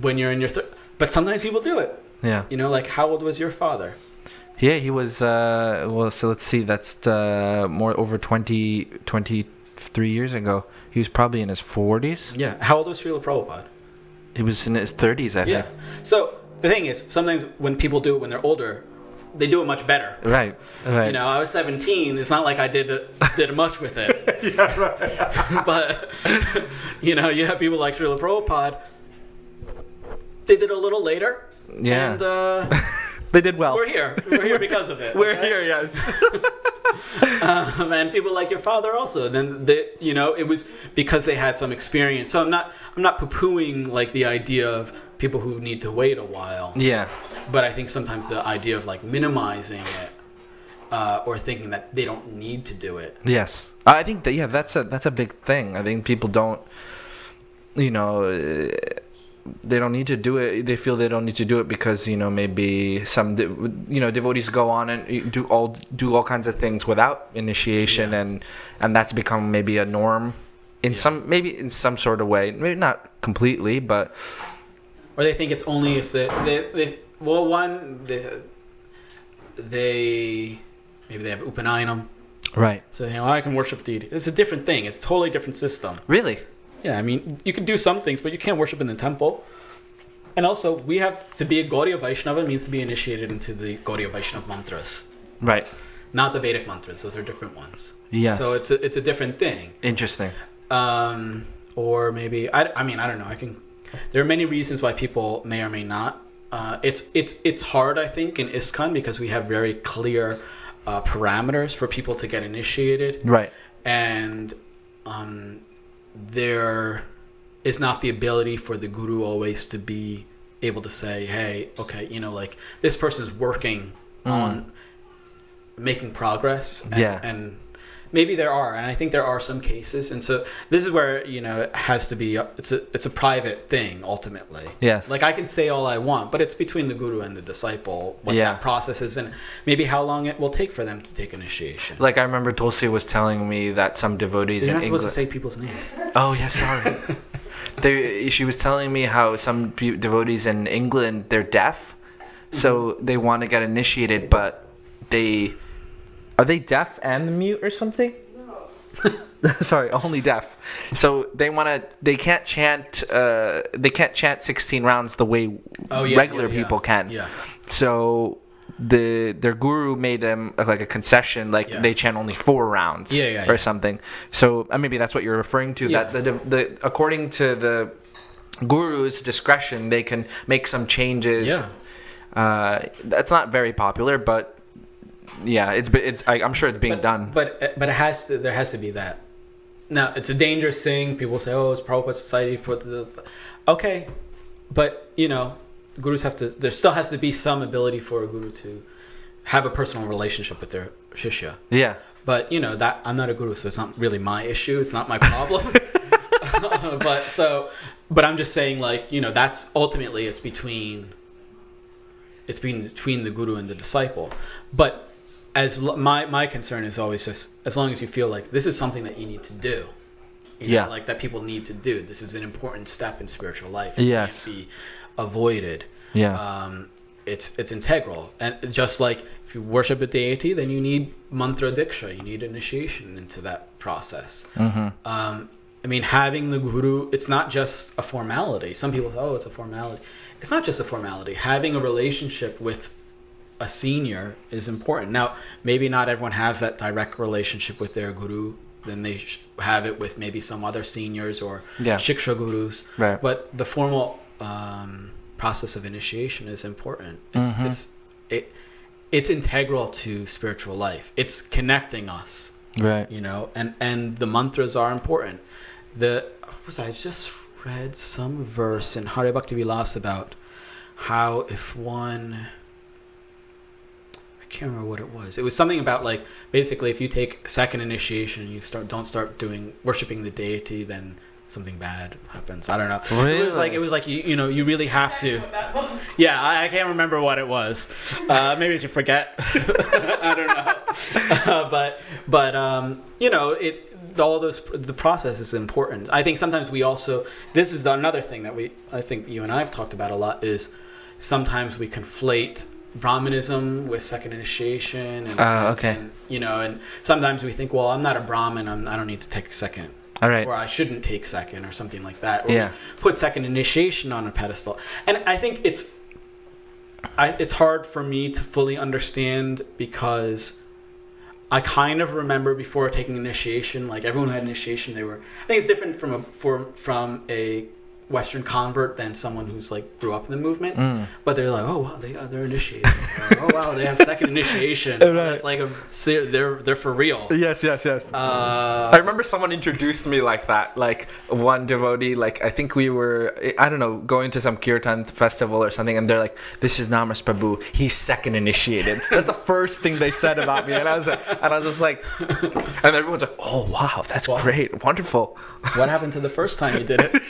when you're in your third, but sometimes people do it. Yeah. You know, like how old was your father? Yeah, he was. Uh, well, so let's see. That's uh, more over 20, 23 years ago. He was probably in his forties. Yeah. How old was Srila Prabhupada? He was in his thirties, I Yeah. think. So the thing is, sometimes when people do it when they're older, they do it much better. Right. Right. You know, I was 17. It's not like I did did much with it. but you know, you have people like Srila Prabhupada. They did it a little later. Yeah. And uh, they did well. we're here. We're here because of it. We're okay? here, yes. Um, and people like your father also. Then they, you know, it was because they had some experience. So I'm not I'm not poo-pooing like the idea of people who need to wait a while. yeah. But I think sometimes the idea of like minimizing it uh, or thinking that they don't need to do it. Yes. I think that yeah, that's a that's a big thing. I think people don't, you know, uh, they don't need to do it. They feel they don't need to do it because you know maybe some you know devotees go on and do all do all kinds of things without initiation, Yeah. and and that's become maybe a norm in Yeah. some maybe in some sort of way. Maybe not completely, but Or they think it's only if they, they, they well, one, they, they maybe they have Upanayanam. right. So, you know, I can worship deity. It's a different thing. It's a totally different system. Really. Yeah, I mean, you can do some things, but you can't worship in the temple. And also, we have to be a Gaudiya Vaishnava means to be initiated into the Gaudiya Vaishnava mantras, Right. not the Vedic mantras. Those are different ones. Yes. So it's a, it's a different thing. interesting. Um, or maybe I, I mean I don't know. I can. There are many reasons why people may or may not. Uh, it's it's it's hard I think in ISKCON because we have very clear uh, parameters for people to get initiated, Right. and um, there is not the ability for the guru always to be able to say, hey, okay, you know, like this person's working on making progress. And, Yeah. and maybe there are, and I think there are some cases. And so this is where you know it has to be. It's a it's a private thing ultimately. Yes. Like I can say all I want, but it's between the guru and the disciple what Yeah. that process is, and maybe how long it will take for them to take initiation. Like I remember Tulsi was telling me that some devotees You're not England. supposed to say people's names. Oh yeah, sorry. they, she was telling me how some devotees in England they're deaf, so mm-hmm. they want to get initiated, but they are they deaf and mute or something? No. Sorry, only deaf. So they want to. They can't chant. Uh, they can't chant sixteen rounds the way Oh, yeah, regular yeah, yeah. people can. Yeah. So the their guru made them uh, like a concession, like Yeah. they chant only four rounds Yeah, yeah, or yeah. something. So uh, maybe that's what you're referring to. That the, the according to the guru's discretion, they can make some changes. Yeah. Uh, that's not very popular, but yeah, it's it's I, I'm sure it's being but, done. But eh, but it has to. There has to be that. Now it's a dangerous thing. People say, "Oh, it's Prabhupada Society." Put the okay, but you know, gurus have to. There still has to be some ability for a guru to have a personal relationship with their shishya. yeah, But you know that I'm not a guru, so it's not really my issue. It's not my problem. but so, but I'm just saying, like you know, that's ultimately it's between. It's between between the guru and the disciple, but as l- my my concern is always just as long as you feel like this is something that you need to do, you know, Yeah. like that people need to do. This is an important step in spiritual life. Yes. can't be avoided. Yeah. Um, it's it's integral, and just like if you worship a deity, then you need mantra diksha. You need initiation into that process. mm-hmm. Um, I mean, having the guru, it's not just a formality. Some people say, oh, it's a formality. It's not just a formality. Having a relationship with a senior is important. Now, maybe not everyone has that direct relationship with their guru. Then they have it with maybe some other seniors or Yeah. shiksha gurus. Right. But the formal um, process of initiation is important. It's, Mhm. it's, it, it's integral to spiritual life. It's connecting us Right. you know and and the mantras are important the was i just read some verse in Hari Bhakti Vilas about how if one can't remember what it was. It was something about like basically if you take second initiation and you start don't start doing worshiping the deity then something bad happens. I don't know. It was like it was like you you know you really have to yeah, I, I can't remember what it was. Uh, maybe it's you forget. I don't know. Uh, but but um, you know it. All those the process is important. I think sometimes we also this is another thing that we I think you and I have talked about a lot is sometimes we conflate Brahmanism with second initiation and, Ah, okay. and, you know and sometimes we think well I'm not a Brahmin I'm, I don't need to take second All right. or I shouldn't take second or something like that. Or Yeah. put second initiation on a pedestal. And I think it's I, it's hard for me to fully understand because I kind of remember before taking initiation, like everyone who had initiation, they were. I think it's different from a for, from a Western convert than someone who's like grew up in the movement. Mm. But they're like, oh wow, they uh, they're initiated. Or, oh wow, they have second initiation. Right. That's like a ser- they're they're for real. Yes, yes, yes. Uh, I remember someone introduced me like that. Like one devotee, like I think we were, I don't know, going to some kirtan festival or something, and they're like, "This is Namas Prabhu. He's second initiated." That's the first thing they said about me, and I was, and I was just like, and everyone's like, "Oh wow, that's Wow. great, wonderful." what happened to the first time you did it?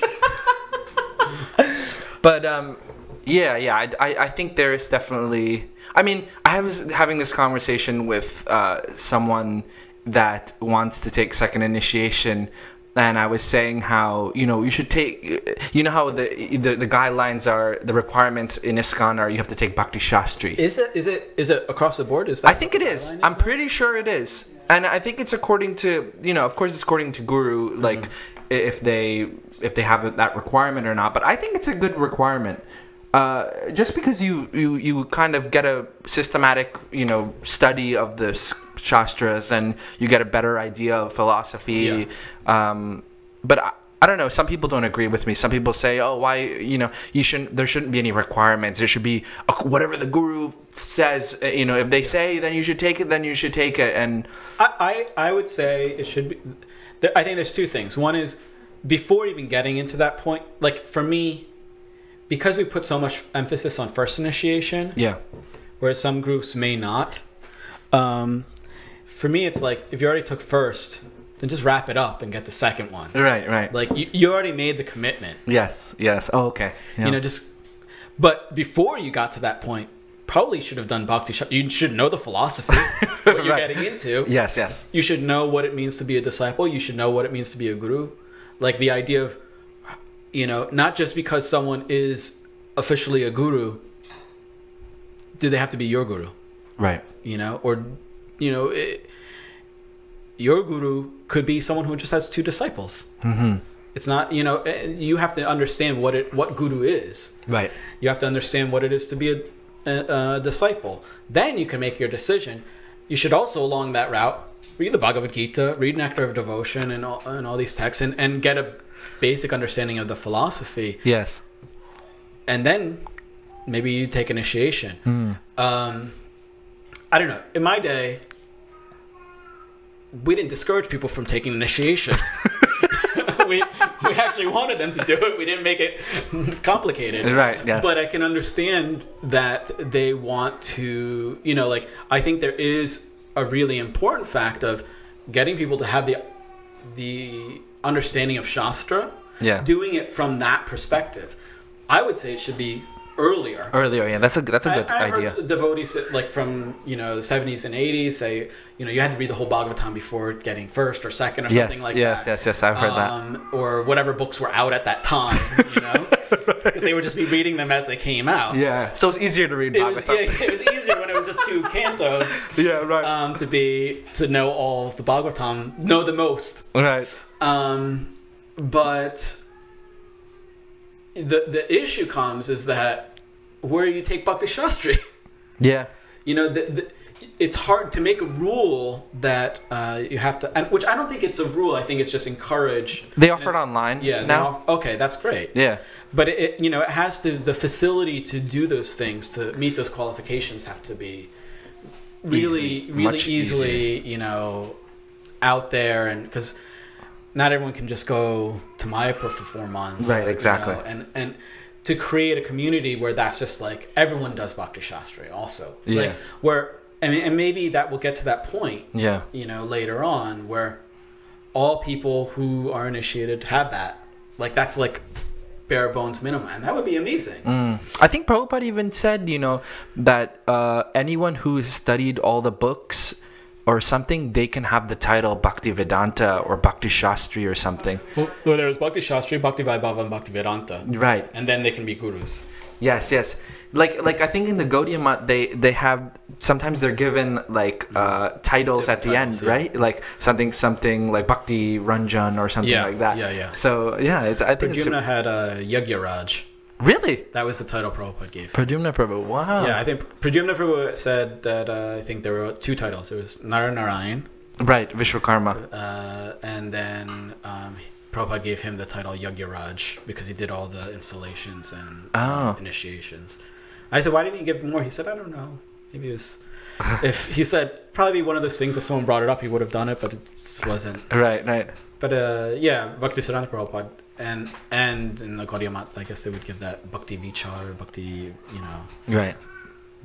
But um, yeah, yeah, I, I, I think there is definitely. I mean, I was having this conversation with uh, someone that wants to take second initiation, and I was saying how you know you should take. You know how the the, the guidelines are, the requirements in ISKCON are you have to take Bhakti Shastri. Is it is it is it across the board? Is that I think it is. I'm pretty sure it is. And I think it's according to you know, of course, it's according to Guru, like Mm-hmm. if they if they have that requirement or not. But I think it's a good requirement. Uh, just because you, you you kind of get a systematic you know study of the shastras and you get a better idea of philosophy. Um, but I, I don't know. Some people don't agree with me. Some people say, "Oh, why? You know, you shouldn't. There shouldn't be any requirements. There should be a, whatever the guru says. uh, You know, if they say, then you should take it. Then you should take it." And I, I I would say it should be. I think there's two things. One is before even getting into that point. Like for me, because we put so much emphasis on first initiation, yeah, whereas some groups may not. Um, for me, it's like if you already took first, then just wrap it up and get the second one. right, right. Like you, you already made the commitment. yes, yes. Oh, okay. Yeah. You know, just. But before you got to that point, probably should have done bhakti. You should know the philosophy, what you're Right. getting into. yes, yes. You should know what it means to be a disciple. You should know what it means to be a guru. Like the idea of, you know, not just because someone is officially a guru, do they have to be your guru? Right. You know, or, you know, it, your guru could be someone who just has two disciples. Mm-hmm. It's not, you know, eh, you have to understand what it what guru is. Right. You have to understand what it is to be a, a, a disciple. Then you can make your decision. You should also, along that route, read the Bhagavad Gita, read Nectar of Devotion, and all, and all these texts, and, and get a basic understanding of the philosophy. Yes. And then maybe you take initiation. Mm. Um, I don't know. In my day, we didn't discourage people from taking initiation. we, we actually wanted them to do it. We didn't make it complicated. Right. Yes. But I can understand that they want to, you know, like I think there is a really important fact of getting people to have the the understanding of Shastra, yeah. doing it from that perspective. I would say it should be earlier. Earlier, yeah, that's a that's a good I, I idea. Heard devotees like from you know the seventies and eighties say you know you had to read the whole Bhagavatam before getting first or second or something like yes, that. yes, yes. Yes, I've heard that. um, Or whatever books were out at that time, you know, because they would just be reading them as they came out. Yeah, so it's easier to read It was, Bhagavatam. yeah, it was easier it was just two cantos Yeah, right. um, to be to know all of the Bhagavatam, know the most. right. Um, but the the issue comes is that where you take Bhakti Shastri. Yeah. You know, the, the, it's hard to make a rule that uh, you have to, and, which I don't think it's a rule. I think it's just encouraged. They offer it online Yeah. now. off- okay, that's great. Yeah. But it, it, you know, it has to the facility to do those things to meet those qualifications have to be really, Easy. really Much easily, you know, out there, and because not everyone can just go to Mayapur for four months, Right, you know, exactly. and and to create a community where that's just like everyone does Bhakti Shastri also, Yeah. like where I mean, and maybe that will get to that point, Yeah. you know, later on where all people who are initiated have that. Like that's like bare bones minimum, and that would be amazing. Mm. I think Prabhupada even said, you know, that uh, anyone who has studied all the books or something, they can have the title Bhakti Vedanta or Bhakti Shastri or something. Well, well, there was Bhakti Shastri, Bhakti Vaibhava, and Bhakti Vedanta, Right. and then they can be gurus. Yes, yes. Like like I think in the Gaudiya Math they they have sometimes they're given like uh, titles at the Different end, yeah. right? Like something something like Bhakti Ranjan or something Yeah, like that. yeah, yeah. So yeah, it's I think it's Pradyumna had uh, Yagyaraj. really That was the title Prabhupada gave. Pradyumna Prabhu. Wow. Yeah, I think Pradyumna Prabhu said that uh, I think there were two titles. It was Nara Narayan, Right, Vishwakarma. uh, and then um, Prabhupada gave him the title Yagyaraj because he did all the installations and uh, Oh. initiations. I said, why didn't you give him more? He said, I don't know. Maybe it was. if he said probably one of those things if someone brought it up he would have done it but it wasn't Right, right. but uh yeah bhakti siddhanta prabhupada and and in the Gaudiya Math, I guess they would give that bhakti vichar bhakti you know Right.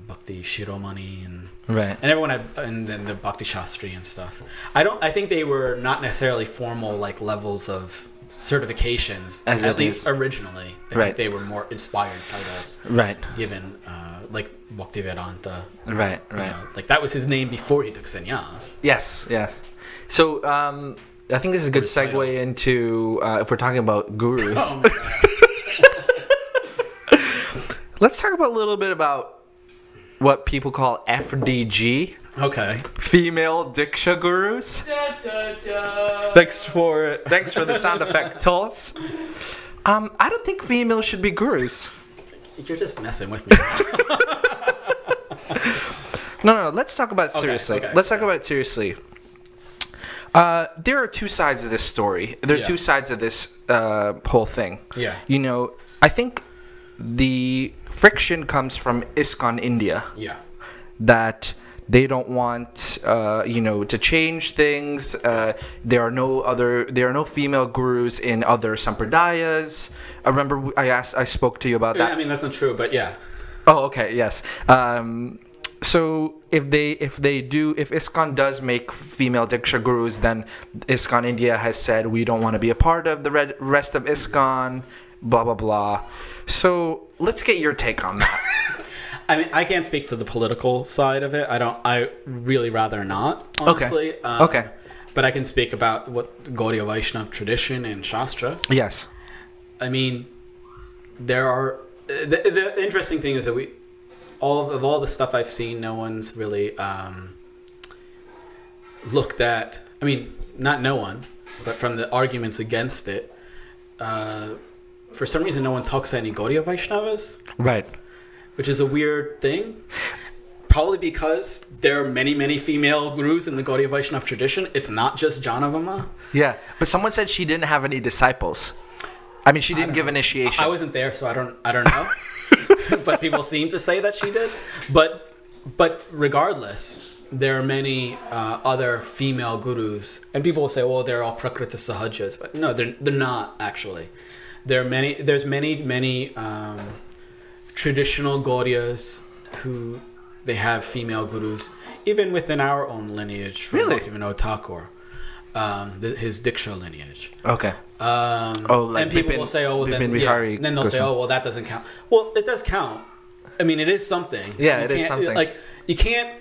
Bhakti shiromani and Right. and everyone had and then the bhakti shastri and stuff i don't i think they were not necessarily formal like levels of certifications As at least is. originally I Right. think they were more inspired titles Right. given uh, like bhakti vedanta Right. you Right. know, like that was his name before he took sannyas Yes, yes. So um, I think this is a good Guru title. segue into uh, if we're talking about gurus. oh. Let's talk about a little bit about what people call FDG, okay female diksha gurus. Da, da, da. Thanks for thanks for the sound effect, Tullis. Um, I don't think females should be gurus. you're just messing with me No, no, no. Let's talk about it seriously. okay, let's talk okay. about it seriously. Uh, there are two sides of this story. There's Yeah. two sides of this uh, whole thing. Yeah. You know, I think the friction comes from ISKCON India yeah that they don't want, uh, you know, to change things. Uh, there are no other, there are no female gurus in other sampradayas. I remember I asked, I spoke to you about that. Yeah, I mean that's not true but yeah Oh, okay, yes. Um, so if they if they do if ISKCON does make female diksha gurus, then ISKCON India has said we don't want to be a part of the red, rest of ISKCON, blah blah blah. So let's get your take on that. I mean, I can't speak to the political side of it. I don't. I really rather not. Honestly. Um, Okay. But I can speak about what Gaudiya Vaishnav tradition and Shastra. yes. I mean, there are. The, the interesting thing is that we, all of, of all the stuff I've seen, no one's really um, looked at. I mean, not no one, but from the arguments against it, uh, for some reason, no one talks to any Gaudiya Vaishnavas Right. which is a weird thing. Probably because there are many, many female gurus in the Gaudiya Vaishnav tradition. It's not just Jahnava Ma. Yeah, but someone said she didn't have any disciples. I mean, she didn't give initiation. I wasn't there, so I don't, I don't know. but people seem to say that she did. But, but regardless, there are many uh, other female gurus, and people will say, "Well, they're all prakrita sahajas," but no, they're they're not actually. There are many. There's many, many um, traditional Gaudiyas who they have female gurus, even within our own lineage. From Really? Bhaktivinoda Thakur, um, the, his Diksha lineage. okay. Um, Oh, like and people Bipin- will say, "Oh, well, then, yeah. Bihari then they'll say, "Oh, well, that doesn't count." Well, it does count. I mean, it is something. Yeah, You it is something. Like you can't.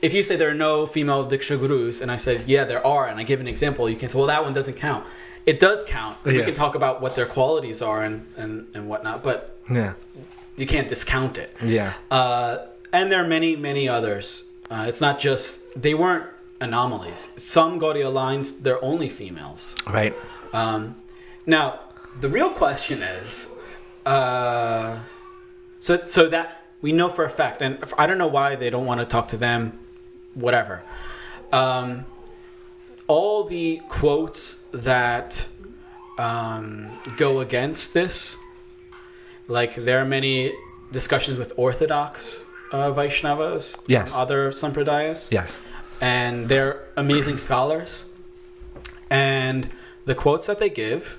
If you say there are no female diksha gurus, and I said, "Yeah, there are," and I give an example, you can say, "Well, that one doesn't count." It does count. We can talk about what their qualities are and, and, and whatnot, but Yeah. you can't discount it. Yeah. Uh, and there are many, many others. Uh, it's not just they weren't anomalies. Some Gaudiya lines, they're only females. Right. Um, now, the real question is, uh, so so that we know for a fact, and I don't know why they don't want to talk to them, whatever. Um, all the quotes that um, go against this, like there are many discussions with Orthodox uh, Vaishnavas, Yes. other sampradayas, Yes. and they're amazing scholars. And the quotes that they give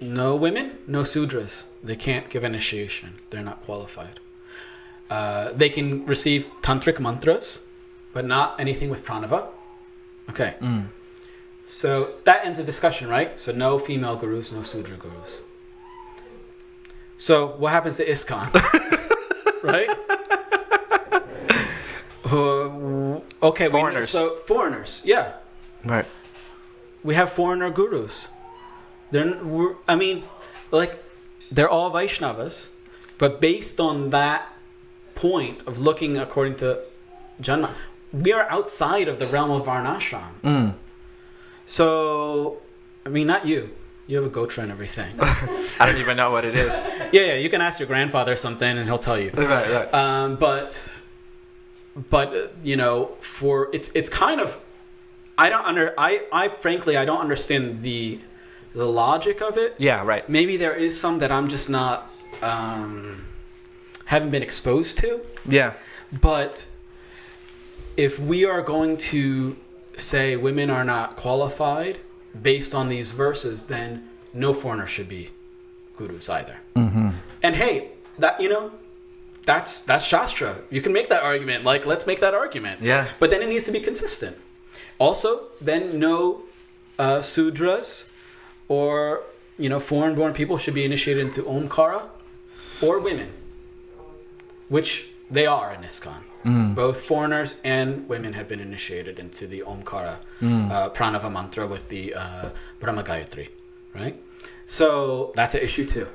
no women, no sudras. They can't give initiation, they're not qualified. Uh, they can receive tantric mantras, but not anything with pranava. Okay. Mm. So that ends the discussion, right? So no female gurus, no sudra gurus. So what happens to ISKCON? right? Uh, okay, we so foreigners, yeah, Right. we have foreigner gurus. They're, we're, I mean, like, they're all Vaishnavas, but based on that point of looking according to Janma, we are outside of the realm of Varnashram. Mm. So, I mean, not you. You have a Gotra and everything. I don't even know what it is. yeah, yeah. You can ask your grandfather something, and he'll tell you. right. Right. Um, but, but you know, for it's it's kind of, I don't under I I frankly I don't understand the, the logic of it. Yeah. Right. Maybe there is some that I'm just not, um, haven't been exposed to. Yeah. But if we are going to say women are not qualified based on these verses, then no foreigner should be gurus either. Mm-hmm. And hey, that you know, that's that's shastra. You can make that argument. Like, let's make that argument. Yeah. But then it needs to be consistent. Also, then no uh, sudras or you know foreign-born people should be initiated into omkara or women, which they are in ISKCON. Mm. Both foreigners and women have been initiated into the Omkara Mm. uh, pranava mantra with the uh, Brahma Gayatri, right? So that's an issue too.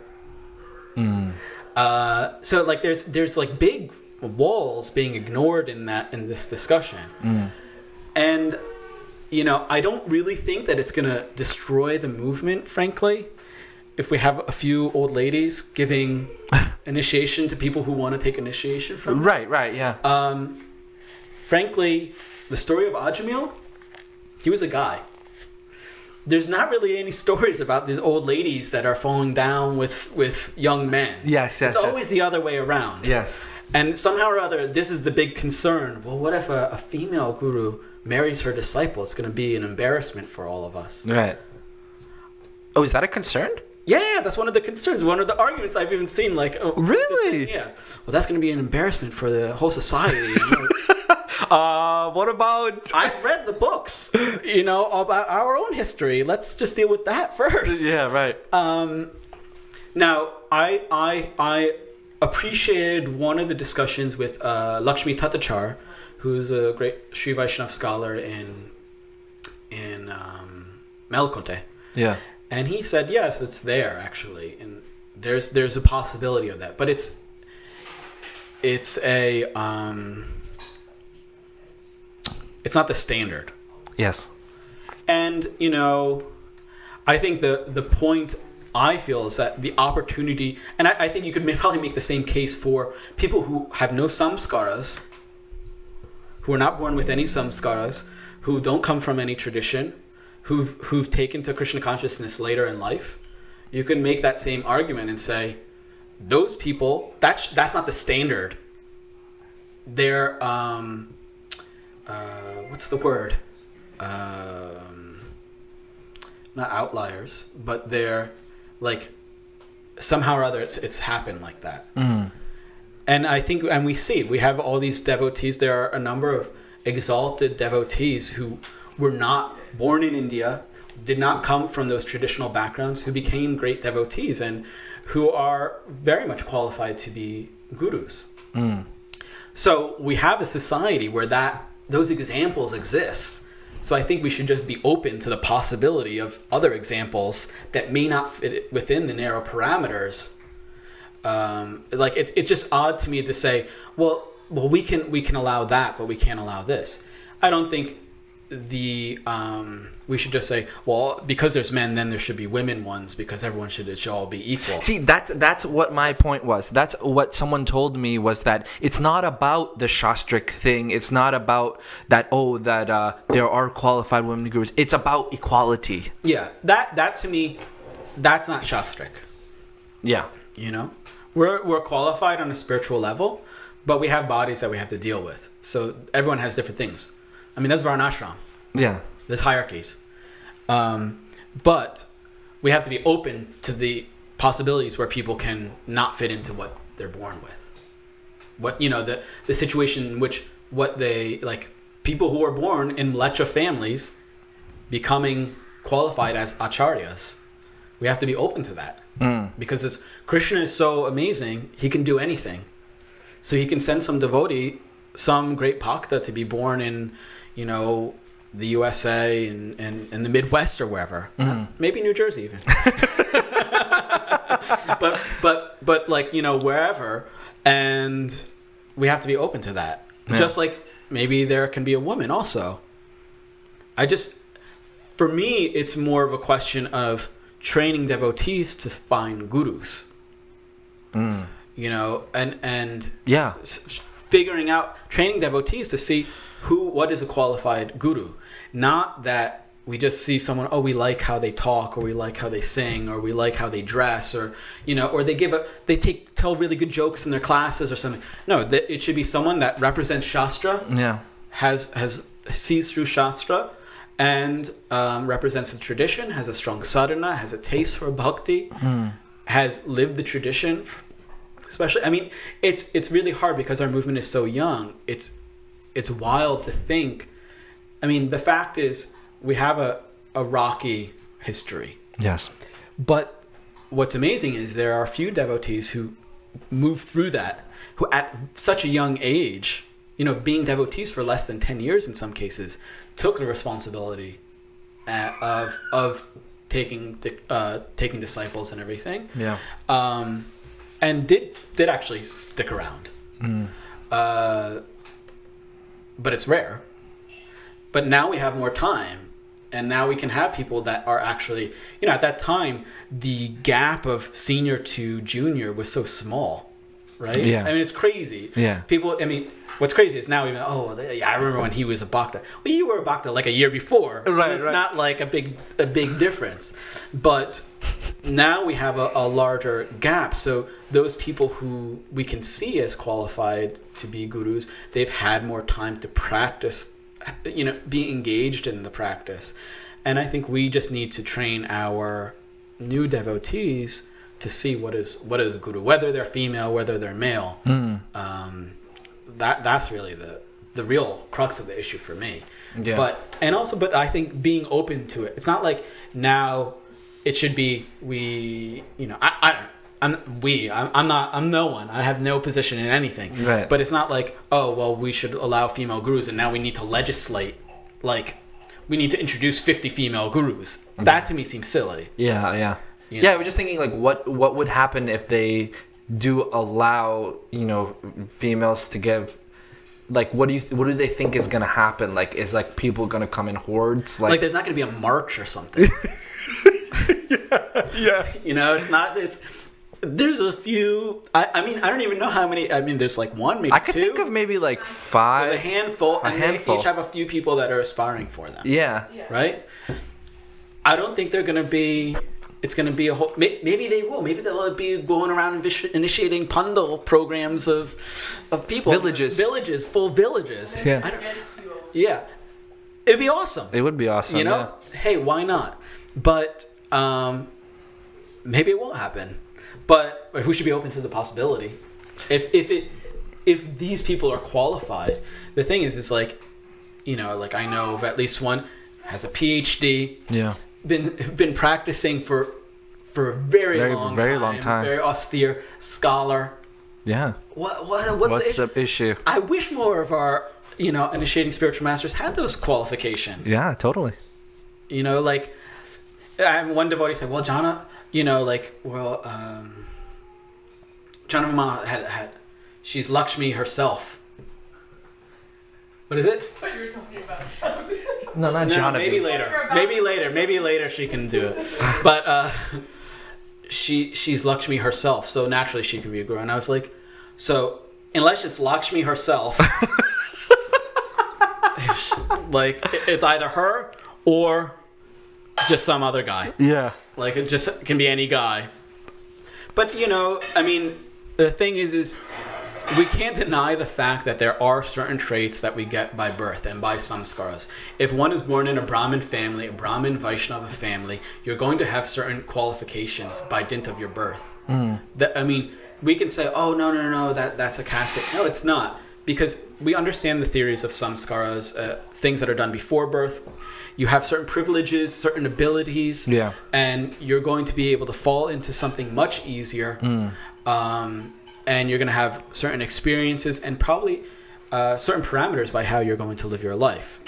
Mm. Uh, so like there's there's like big walls being ignored in that in this discussion, Mm. and you know I don't really think that it's gonna destroy the movement, frankly. If we have a few old ladies giving initiation to people who want to take initiation from them. Right. Right. Yeah. Um, frankly, the story of Ajamil, he was a guy. There's not really any stories about these old ladies that are falling down with with young men. Yes. Yes. it's always the other way around. Yes. And somehow or other, this is the big concern. Well, what if a, a female guru marries her disciple? It's going to be an embarrassment for all of us. Right. Oh, is that a concern? Yeah, that's one of the concerns. One of the arguments I've even seen. Like, oh, Really? Yeah. Well, that's going to be an embarrassment for the whole society. Uh, what about? I've read the books, you know, about our own history. Let's just deal with that first. Yeah. Right. Um, now, I I I appreciated one of the discussions with uh, Lakshmi Tatachar, who's a great Sri Vaishnav scholar in in um, Melkote, Yeah. And he said yes, it's there actually, and there's there's a possibility of that, but it's it's a um, it's not the standard. Yes. And you know, I think the the point I feel is that the opportunity, and I, I think you could probably make the same case for people who have no samskaras, who are not born with any samskaras, who don't come from any tradition, who've who've taken to Krishna consciousness later in life. You can make that same argument and say, those people that's that's not the standard. They're um, uh, what's the word? Um, not outliers, but they're like somehow or other it's it's happened like that. Mm. And I think, and we see, we have all these devotees. There are a number of exalted devotees who were not born in India, did not come from those traditional backgrounds who became great devotees and who are very much qualified to be gurus. So we have a society where that those examples exist. So I think we should just be open to the possibility of other examples that may not fit within the narrow parameters. Um, like it's it's just odd to me to say, well, well we can we can allow that, but we can't allow this. I don't think the um, we should just say, well, because there's men, then there should be women ones because everyone should it should all be equal. See, that's that's what my point was. That's what someone told me was that it's not about the shastric thing. It's not about that. Oh, that uh, there are qualified women gurus. It's about equality. yeah, that that to me, that's not shastric. Yeah. you know we're, we're qualified on a spiritual level but we have bodies that we have to deal with so everyone has different things i mean that's varnashram Yeah. there's hierarchies. Um, but we have to be open to the possibilities where people can not fit into what they're born with. What you know the the situation in which what they like people who are born in mlecha families becoming qualified as acharyas we have to be open to that. Because it's krishna is so amazing he can do anything. So he can send some devotee some great bhakta to be born in you know the usa and, and, and the midwest or wherever. Mm-hmm. Uh, maybe new jersey even. But but but like you know wherever. And we have to be open to that. Yeah. just like maybe there can be a woman also. I just for me it's more of a question of training devotees to find gurus. Mm. You know and and Yeah. figuring out training devotees to see who what is a qualified guru? Not that we just see someone oh we like how they talk or we like how they sing or we like how they dress or you know or they give a they take tell really good jokes in their classes or something. No that it should be someone that represents shastra Yeah. has has sees through shastra and um, represents the tradition has a strong sadhana has a taste for bhakti has lived the tradition especially i mean it's it's really hard because our movement is so young. It's it's wild to think i mean the fact is we have a, a rocky history Yes. but what's amazing is there are a few devotees who move through that, who at such a young age, you know, being devotees for less than 10 years in some cases, took the responsibility uh, of, of taking, uh, taking disciples and everything. Yeah. Um, and did, did actually stick around. Uh, but it's rare. But now we have more time, and now we can have people that are actually, you know, at that time, the gap of senior to junior was so small, right? Yeah. I mean, it's crazy. Yeah. People, I mean, what's crazy is now even, oh, yeah, I remember when he was a Bhakta. Well, you were a Bhakta like a year before. Right, It's right. not like a big, a big difference. But now we have a, a larger gap. So those people who we can see as qualified to be gurus, they've had more time to practice, you know, be engaged in the practice. And I think we just need to train our new devotees to see what is what is guru, whether they're female, whether they're male. Um, that that's really the the real crux of the issue for me. Yeah. But and also, but I think being open to it. It's not like now it should be we. You know, I. I I'm we. I'm, I'm not. I'm no one. I have no position in anything. Right. But it's not like oh well we should allow female gurus and now we need to legislate like we need to introduce 50 female gurus. Mm-hmm. That to me seems silly. Yeah, yeah. You Yeah. I was just thinking like what what would happen if they do allow, you know, females to give like what do you what do they think is going to happen? Like is like people going to come in hordes like, Like there's not going to be a march or something. Yeah. You know, it's not. It's there's a few. I, I mean, I don't even know how many. I mean, there's like one, maybe I could two. think of maybe like There's a 5. handful, A and handful. they each have a few people that are aspiring for them. Yeah. Yeah. Right. I don't think they're gonna be. It's gonna be a whole. Maybe they will. Maybe they'll be going around initi- initiating pandal programs of, of people. Villages. Villages, full villages. Yeah. I don't, Against you all. yeah. It'd be awesome. It would be awesome. you know hey why not but um maybe it won't happen but we should be open to the possibility if if it if these people are qualified the thing is it's like you know like i know of at least one has a phd Yeah. been been practicing for for a very, Very- long very time, long time. very austere scholar. Yeah. What what what's, What's, the, the issue? I wish more of our you know initiating spiritual masters had those qualifications. Yeah, totally. You know, like one devotee said, "Well, Jana, you know, like, well, um, Jana Mama had had she's Lakshmi herself." What is it? What you were talking about. No, not No, John. maybe later. Maybe later. Maybe later she can do it. But uh, she she's Lakshmi herself, so naturally she can be a guru. And I was like, so unless it's Lakshmi herself, it's like it's either her or just some other guy. Yeah. Like it just can be any guy. But you know, I mean, the thing is, is we can't deny the fact that there are certain traits that we get by birth and by samskaras. If one is born in a Brahmin family, a Brahmin Vaishnava family, you're going to have certain qualifications by dint of your birth. That I mean, we can say, "Oh no, no, no, that that's a caste." No, it's not, because we understand the theories of samskaras, uh, things that are done before birth. You have certain privileges, certain abilities, Yeah. and you're going to be able to fall into something much easier. Um, and you're going to have certain experiences and probably uh, certain parameters by how you're going to live your life.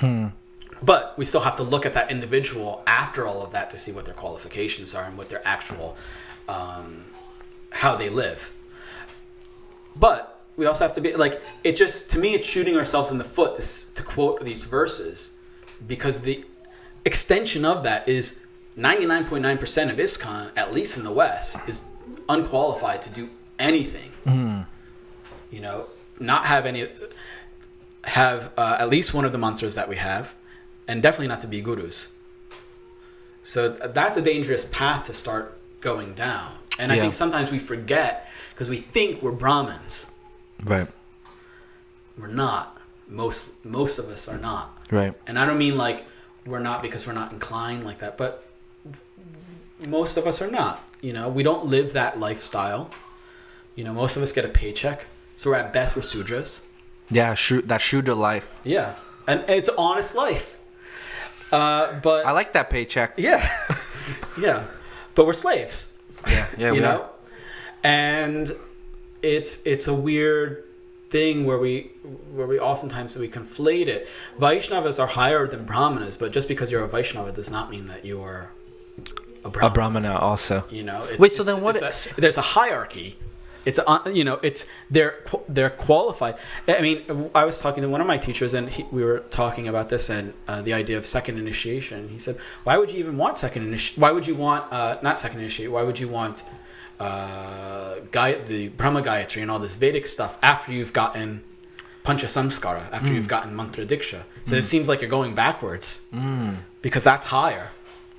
But we still have to look at that individual after all of that to see what their qualifications are and what their actual, um, how they live. But we also have to be like, it just, to me, it's shooting ourselves in the foot to, to quote these verses because the extension of that is 99.9% of ISKCON, at least in the West, is unqualified to do anything. You know, not have any, have uh, at least one of the mantras that we have, and definitely not to be gurus. So that's a dangerous path to start going down. And I think sometimes we forget because we think we're Brahmins. Right. We're not. Most most of us are not. Right. And I don't mean like we're not because we're not inclined like that, but most of us are not. You know, we don't live that lifestyle. You know, most of us get a paycheck, so we're at best we're sudras. Yeah. Shoot that shooter life. Yeah, and it's honest life. Uh, but I like that paycheck. Yeah, yeah, but we're slaves. Yeah. Yeah. you know, and it's it's a weird thing where we where we oftentimes we conflate it. Vaishnavas are higher than Brahmanas, but just because you're a Vaishnava does not mean that you are a A Brahmana. brahmana also. You know. It's, Wait, so then what it's a- there's a hierarchy. It's a, you know it's they're they're qualified. I mean, I was talking to one of my teachers, and he, we were talking about this and uh, the idea of second initiation. He said, "Why would you even want second initiation? Why would you want uh, not second initiation? Why would you want uh, Gay- the Brahma Gayatri and all this Vedic stuff after you've gotten Pancha Samskara, after you've gotten Mantra Diksha? So it seems like you're going backwards because that's higher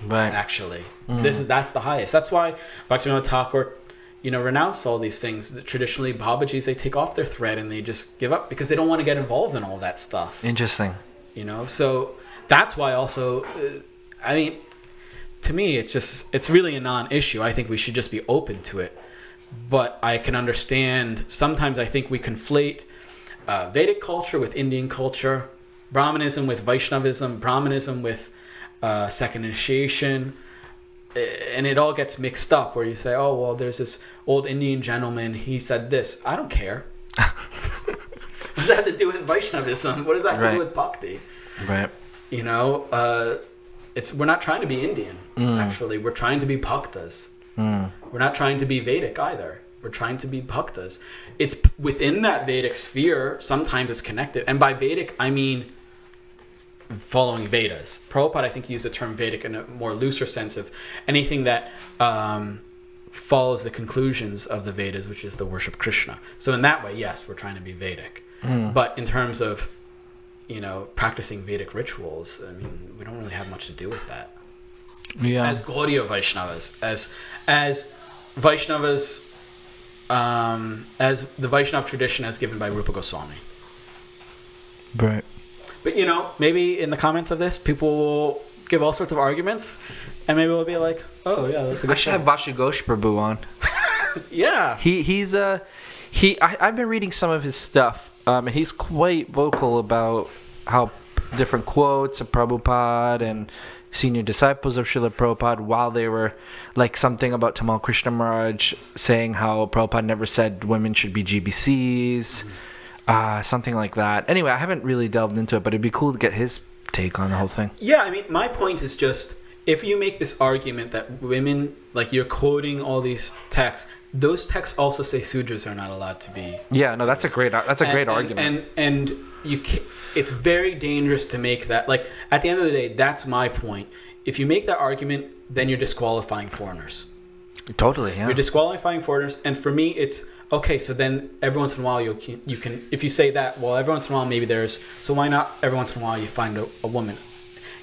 Right. actually. This is that's the highest. That's why Bhaktivinoda Thakur, you know, renounced all these things. Traditionally, Babajis they take off their thread and they just give up because they don't want to get involved in all that stuff. Interesting. You know, so that's why also, uh, I mean, to me, it's just it's really a non-issue. I think we should just be open to it. But I can understand. Sometimes I think we conflate uh, Vedic culture with Indian culture, Brahmanism with Vaishnavism, Brahmanism with uh, second initiation, eh, and it all gets mixed up. Where you say, "Oh, well, there's this old Indian gentleman. He said this." I don't care. what does that have to do with Vaishnavism? What does that have to do with bhakti? Right. You know, uh, it's we're not trying to be Indian. Mm. Actually, we're trying to be bhaktas. Mm. We're not trying to be Vedic either. We're trying to be bhaktas. It's within that Vedic sphere. Sometimes it's connected, and by Vedic I mean following Vedas. Prabhupada, I think, used the term Vedic in a more looser sense of anything that um, follows the conclusions of the Vedas, which is the worship Krishna. So in that way, yes, we're trying to be Vedic. Mm. But in terms of you know practicing Vedic rituals, I mean, we don't really have much to do with that Yeah. as Gaudiya Vaishnavas, as as Vaishnavas, um, as the Vaishnav tradition as given by Rupa Goswami. right. But you know, maybe in the comments of this, people will give all sorts of arguments, and maybe we'll be like, "Oh yeah, that's a I good should thing." have Basu Ghosh Prabhu on. yeah, He he's uh he I, I've been reading some of his stuff. Um, and he's quite vocal about how different quotes of Prabhupada and senior disciples of Srila Prabhupada while they were like something about Tamal Krishna Maharaj saying how Prabhupada never said women should be GBCs, uh, something like that. Anyway, I haven't really delved into it, but it'd be cool to get his take on the whole thing. Yeah, I mean, my point is just if you make this argument that women, like you're quoting all these texts, those texts also say sudras are not allowed to be. Yeah, no, that's a great uh, that's a And- great and, argument. And and you, it's very dangerous to make that. Like at the end of the day, that's my point. If you make that argument, then you're disqualifying foreigners. totally, yeah. You're disqualifying foreigners, and for me, it's okay. So then, every once in a while, you can, you can, if you say that, well, every once in a while, maybe there's. So why not? Every once in a while, you find a, a woman.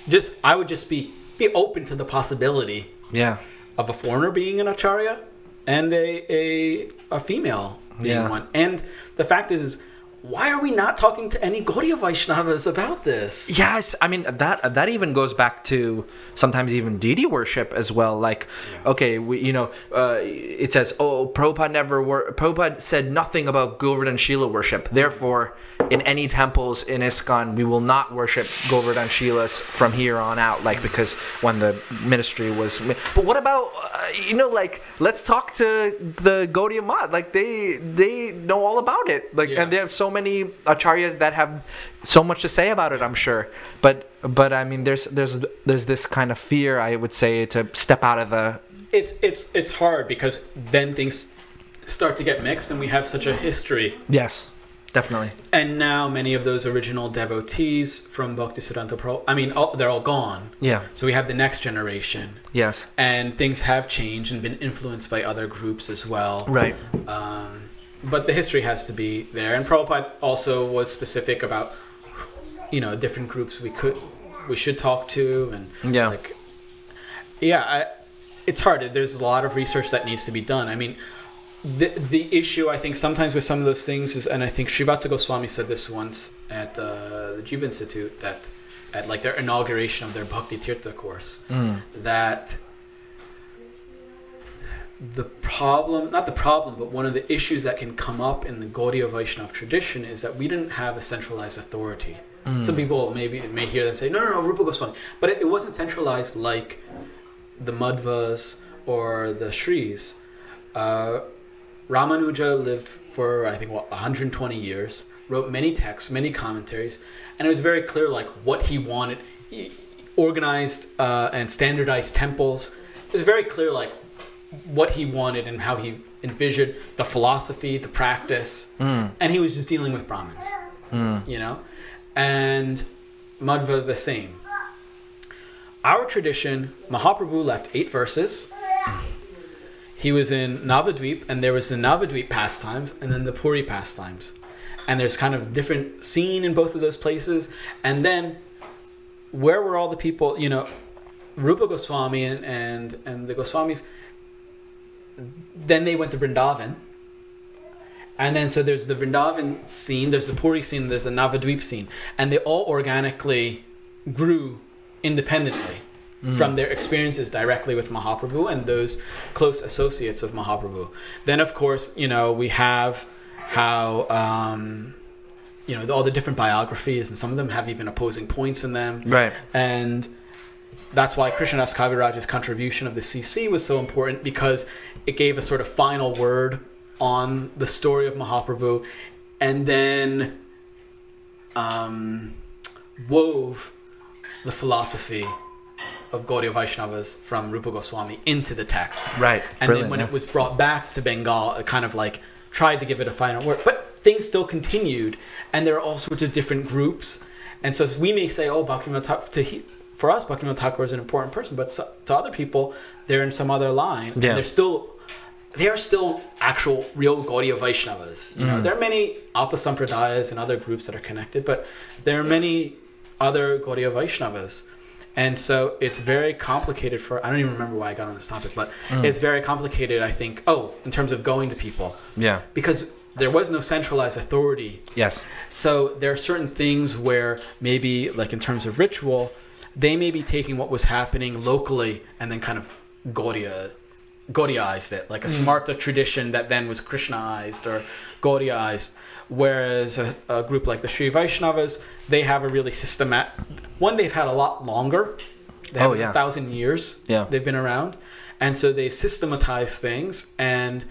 Just, I would just be be open to the possibility yeah. of a foreigner being an acharya and a a, a female being Yeah. one. And the fact is, is why are we not talking to any Gaudiya Vaishnavas about this? Yes, I mean that that even goes back to sometimes even deity worship as well. Like, okay, we you know, uh, it says, oh, Prabhupada never wor- Prabhupada said nothing about Govardhan Shila worship. Therefore, in any temples in ISKCON, we will not worship Govardhan Shilas from here on out. Like because when the ministry was, but what about uh, you know, like let's talk to the Gaudiya Math. Like they they know all about it. Like Yeah. and they have so many acharyas that have so much to say about it i'm sure but but i mean there's there's there's this kind of fear i would say to step out of the It's it's it's hard because then things start to get mixed, and we have such a history. yes definitely And now many of those original devotees from Bhaktisiddhanta Pro, I mean, all, they're all gone. yeah So we have the next generation, yes and things have changed and been influenced by other groups as well. right Um, but the history has to be there. And Prabhupada also was specific about, you know, different groups we could, we should talk to, and Yeah. like, yeah, I, it's hard. There's a lot of research that needs to be done. I mean, the the issue I think sometimes with some of those things is, and I think Srivatsa Goswami said this once at uh, the Jiva Institute that at like their inauguration of their Bhakti Tirtha course Mm. that the problem, not the problem, but one of the issues that can come up in the Gaudiya Vaishnav tradition is that we didn't have a centralized authority. Some people maybe may hear that and say, no, no, no, Rupa Goswami. But it, it wasn't centralized like the Madhvas or the Shris. Uh, Ramanuja lived for, I think, what, 120 years, wrote many texts, many commentaries, and it was very clear, like, what he wanted. He organized uh, and standardized temples. It was very clear, like, what he wanted and how he envisioned the philosophy, the practice, hmm. and he was just dealing with Brahmins, hmm. you know, and Madhva the same. Our tradition, Mahaprabhu left eight verses. He was in Navadvip, and there was the Navadvip pastimes, and then the Puri pastimes, and there's kind of different scene in both of those places. And then, where were all the people? You know, Rupa Goswami and and, and the Goswamis then they went to Vrindavan. And then so there's the Vrindavan scene, there's the Puri scene, there's the Navadvip scene, and they all organically grew independently from their experiences directly with Mahaprabhu and those close associates of Mahaprabhu. Then of course, you know, we have how um, you know all the different biographies, and some of them have even opposing points in them right and that's why Krishnadas Kaviraj's contribution of the CC was so important because it gave a sort of final word on the story of Mahaprabhu and then um, wove the philosophy of Gaudiya Vaishnavas from Rupa Goswami into the text. right And Brilliant, then when yeah. it was brought back to Bengal, it kind of like tried to give it a final word. But things still continued, and there are all sorts of different groups. And so we may say, oh, Bhaktivinoda Thakur, to he, for us, Bhaktivinoda Thakur is an important person, but so, to other people, they're in some other line. Yeah. And they're still, they are still actual, real Gaudiya Vaishnavas. You know, Mm. there are many Apasampradayas and other groups that are connected, but there are many other Gaudiya Vaishnavas. And so it's very complicated for, I don't even remember why I got on this topic, but Mm. it's very complicated, I think, oh, in terms of going to people, yeah because there was no centralized authority. yes So there are certain things where maybe, like in terms of ritual, they may be taking what was happening locally and then kind of Gaudiya, Gaudiyaized it, like a hmm. Smarta tradition that then was Krishnaized or Gaudiyaized. Whereas a, a group like the Sri Vaishnavas, they have a really systematic one. They've had a lot longer They have Oh, a yeah. thousand years. Yeah. they've been around, and so they systematize things, and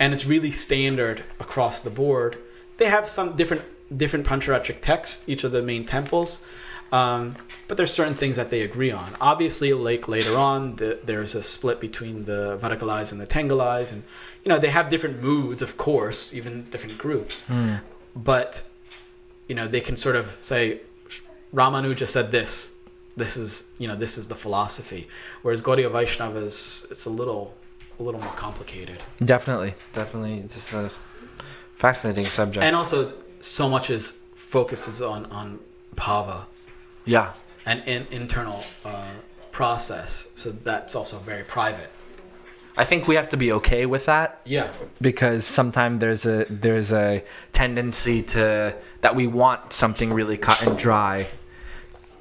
and it's really standard across the board. They have some different different Pancharatric texts, each of the main temples, um, but there's certain things that they agree on. Obviously, like later on, the, there's a split between the Vadakalais and the Tengalais, and you know they have different moods, of course, even different groups. But you know they can sort of say Ramanuja said this. This is you know this is the philosophy. Whereas Gaudiya Vaishnava is it's a little a little more complicated. Definitely, definitely. This is a fascinating subject. And also so much is focuses on on bhava yeah, An in, internal uh, process. So that's also very private. I think we have to be okay with that Yeah. because sometimes there's a there's a tendency to that we want something really cut and dry.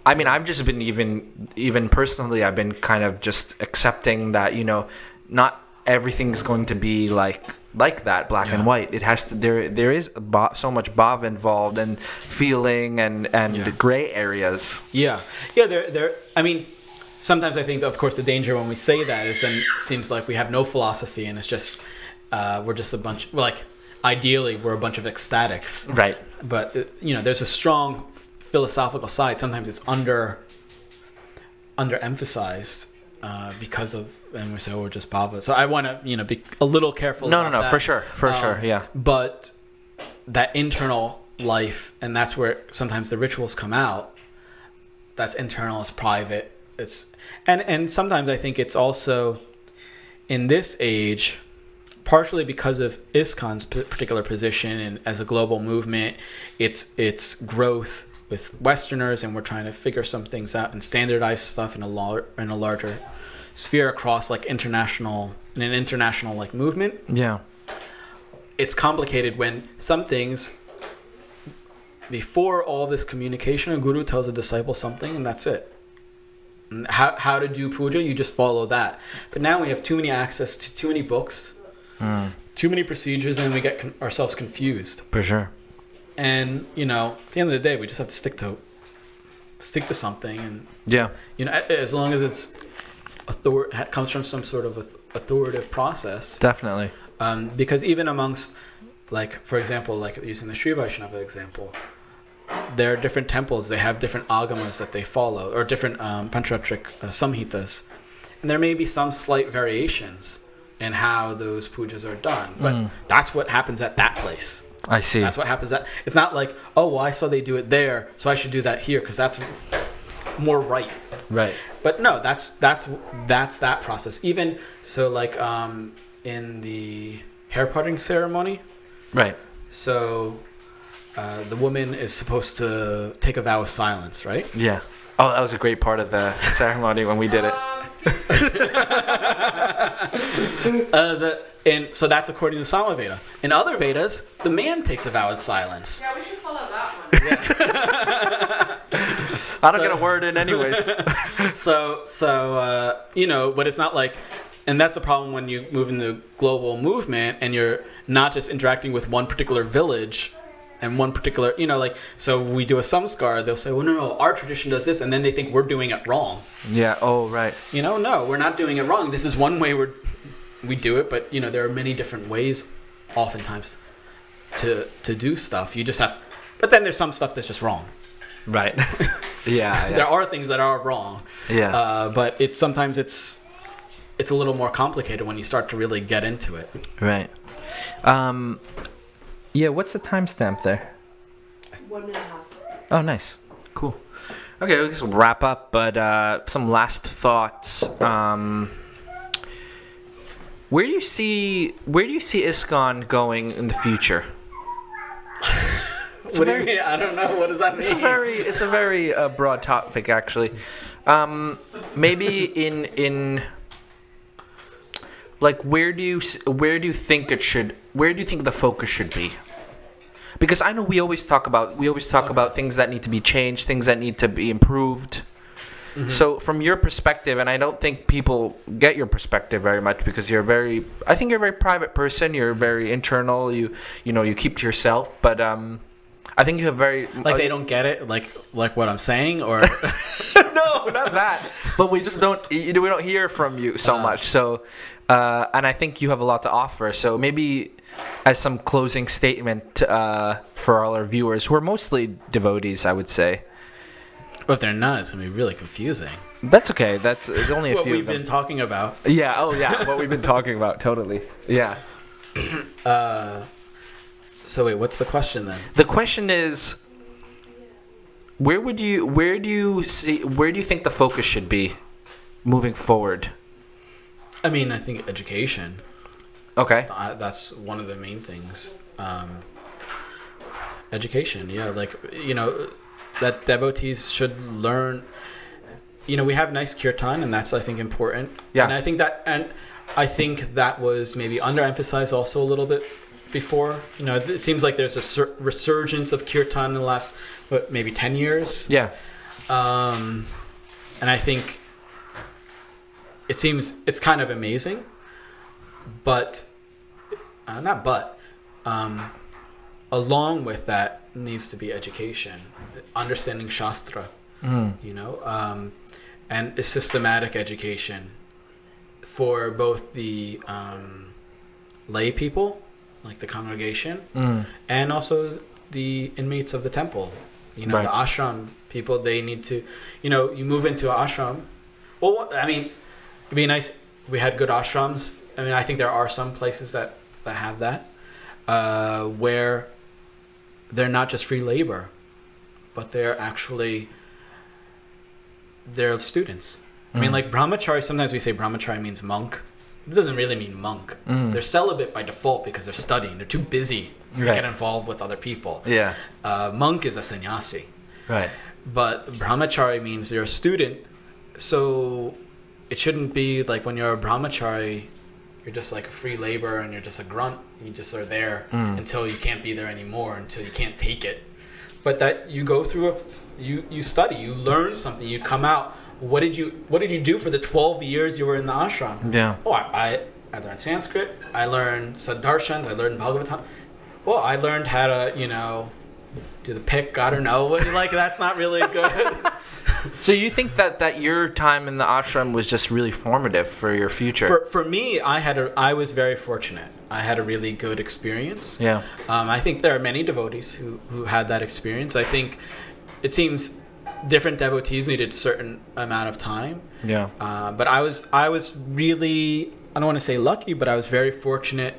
I mean, I've just been even even personally, I've been kind of just accepting that you know, not everything's going to be like like that, black and white. It has to there there is bo- so much bob involved and feeling and and Yeah. gray areas. Yeah, yeah. There, there. I mean, sometimes I think, of course, the danger when we say that is then it seems like we have no philosophy and it's just uh, we're just a bunch. Well, like ideally, we're a bunch of ecstatics. Right. But uh, you know, there's a strong philosophical side. Sometimes it's under underemphasized uh, because of and we say oh, we're just bhava. So I want to you know be a little careful. No, no, no, that. for sure, for Um, sure, yeah. But that internal life, and that's where sometimes the rituals come out. That's internal. It's private. It's and and sometimes I think it's also in this age, partially because of ISKCON's p- particular position and as a global movement, its its growth with Westerners, and we're trying to figure some things out and standardize stuff in a lar- in a larger sphere across like international in an international like movement Yeah. it's complicated when some things before all this communication a guru tells a disciple something and that's it And how, how to do puja you just follow that but now we have too many access to too many books hmm. too many procedures and we get con- ourselves confused For sure. and you know at the end of the day we just have to stick to stick to something and Yeah. you know as long as it's author- comes from some sort of authoritative process Definitely. um, because even amongst like for example like using the Sri Vaishnava example there are different temples they have different agamas that they follow or different um, pancharatric uh, samhitas and there may be some slight variations in how those pujas are done but Mm. that's what happens at that place I see. that's what happens at it's not like oh well i saw they do it there so i should do that here because that's more right right. but no that's that's that's that process even so like um in the hair parting ceremony Right. so uh, the woman is supposed to take a vow of silence right Yeah. Oh, that was a great part of the ceremony when we did it. Excuse me. uh, the and so that's according to the Samaveda. In other Vedas, the man takes a vow of silence. yeah, we should follow that one. I don't So- get a word in anyways. So so uh, you know, but it's not like, and that's the problem when you move in the global movement and you're not just interacting with one particular village and one particular, you know, like so we do a samskar, they'll say, well, no, no, our tradition does this, and then they think we're doing it wrong. yeah. Oh, right. You know, no, we're not doing it wrong. This is one way we're we do it, but you know, there are many different ways, oftentimes, to to do stuff. You just have to, but then there's some stuff that's just wrong. Right. yeah. There are things that are wrong. yeah. uh, but it's sometimes it's it's a little more complicated when you start to really get into it. right. Um. Yeah. What's the timestamp there? One and a half. Oh, nice. Cool. Okay, I guess we'll wrap up, but uh, some last thoughts. Um, where do you see where do you see ISKCON going in the future? what do you mean? I don't know. What does that mean? It's a very it's a very uh, broad topic actually. Um, maybe in in like where do you where do you think it should where do you think the focus should be? Because I know we always talk about we always talk about things that need to be changed, things that need to be improved. So from your perspective, and I don't think people get your perspective very much because you're very I think you're a very private person. You're very internal. You you know you keep to yourself. But um, I think you have very Like they don't get it, like like what I'm saying, or no, not that. But we just don't. You know, we don't hear from you so Uh. much. So, uh, and I think you have a lot to offer. So maybe as some closing statement uh, for all our viewers, who are mostly devotees, I would say. if they're not, it's gonna be really confusing. That's okay. That's it's only a What few What we've been talking about. yeah. Oh, yeah. What we've been talking about. Totally. Yeah. Uh, so wait, what's the question then? The question is, where would you, where do you see, where do you think the focus should be, moving forward? I mean, I think education. Okay. I, that's one of the main things. Um, education, yeah, like you know, that devotees should learn. You know, we have nice kirtan, and that's I think important. Yeah. and I think that, and I think that was maybe underemphasized also a little bit before. You know, it seems like there's a sur- resurgence of kirtan in the last what maybe ten years. Yeah. Um, and I think it seems it's kind of amazing, but uh, not but. Um, along with that needs to be education, understanding shastra, Mm. you know, um, and a systematic education for both the um, lay people, like the congregation, Mm. and also the inmates of the temple. You know, Right. the ashram people, they need to, you know, you move into an ashram. Well, I mean, it'd be nice. We had good ashrams. I mean, I think there are some places that, that have that, uh, where they're not just free labor, but they're actually, they're students. I mean, Mm. like brahmachari, sometimes we say brahmachari means monk. It doesn't really mean monk. Mm. They're celibate by default because they're studying. They're too busy to Right. get involved with other people. Yeah. Uh, monk is a sannyasi, Right. but brahmachari means you're a student. So it shouldn't be like when you're a brahmachari, you're just like a free labor and you're just a grunt. You just are there Mm. until you can't be there anymore, until you can't take it. But that you go through a, you you study, you learn something, you come out. What did you What did you do for the twelve years you were in the ashram? Yeah. Oh, I, I, I learned Sanskrit. I learned Sadarshans. I learned Bhagavatam. Well, I learned how to, you know, do the pick. I don't know. Like, that's not really good. So you think that that your time in the ashram was just really formative for your future? for, for me, I had a, I was very fortunate. I had a really good experience. yeah. Um, I think there are many devotees who, who had that experience. I think it seems different devotees needed a certain amount of time. Yeah. Uh, but I was I was really I don't want to say lucky, but I was very fortunate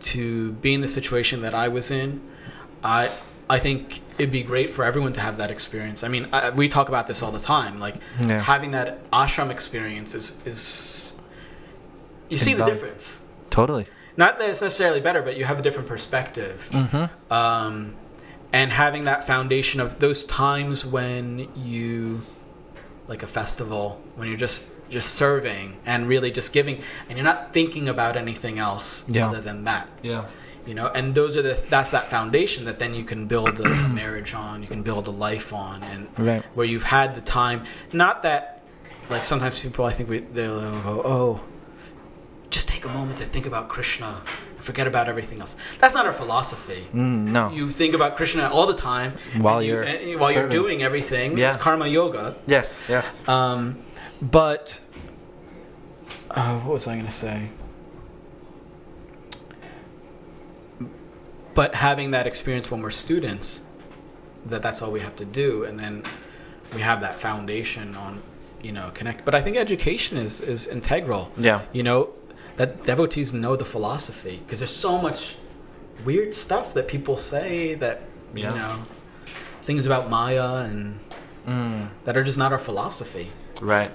to be in the situation that I was in. I I think it'd be great for everyone to have that experience. I mean, I, we talk about this all the time. Like Yeah. having that ashram experience is is you see the difference. Totally. Not that it's necessarily better, but you have a different perspective. Mm-hmm. Um, and having that foundation of those times when you like a festival when you're just just serving and really just giving and you're not thinking about anything else Yeah. other than that Yeah. you know and those are the that's that foundation that then you can build a, a marriage on you can build a life on and Right. where you've had the time not that like sometimes people i think we they'll go oh just take a moment to think about krishna forget about everything else that's not our philosophy Mm, no. you think about Krishna all the time While you- you're and while you're doing everything. Yeah. It's karma yoga. yes. Yes. Um, but uh, what was I going to say? But having that experience when we're students, that that's all we have to do, and then we have that foundation on, you know, connect. But I think education is is integral. Yeah. You know, that devotees know the philosophy because there's so much weird stuff that people say that you Yeah. know things about Maya and Mm, that are just not our philosophy. right.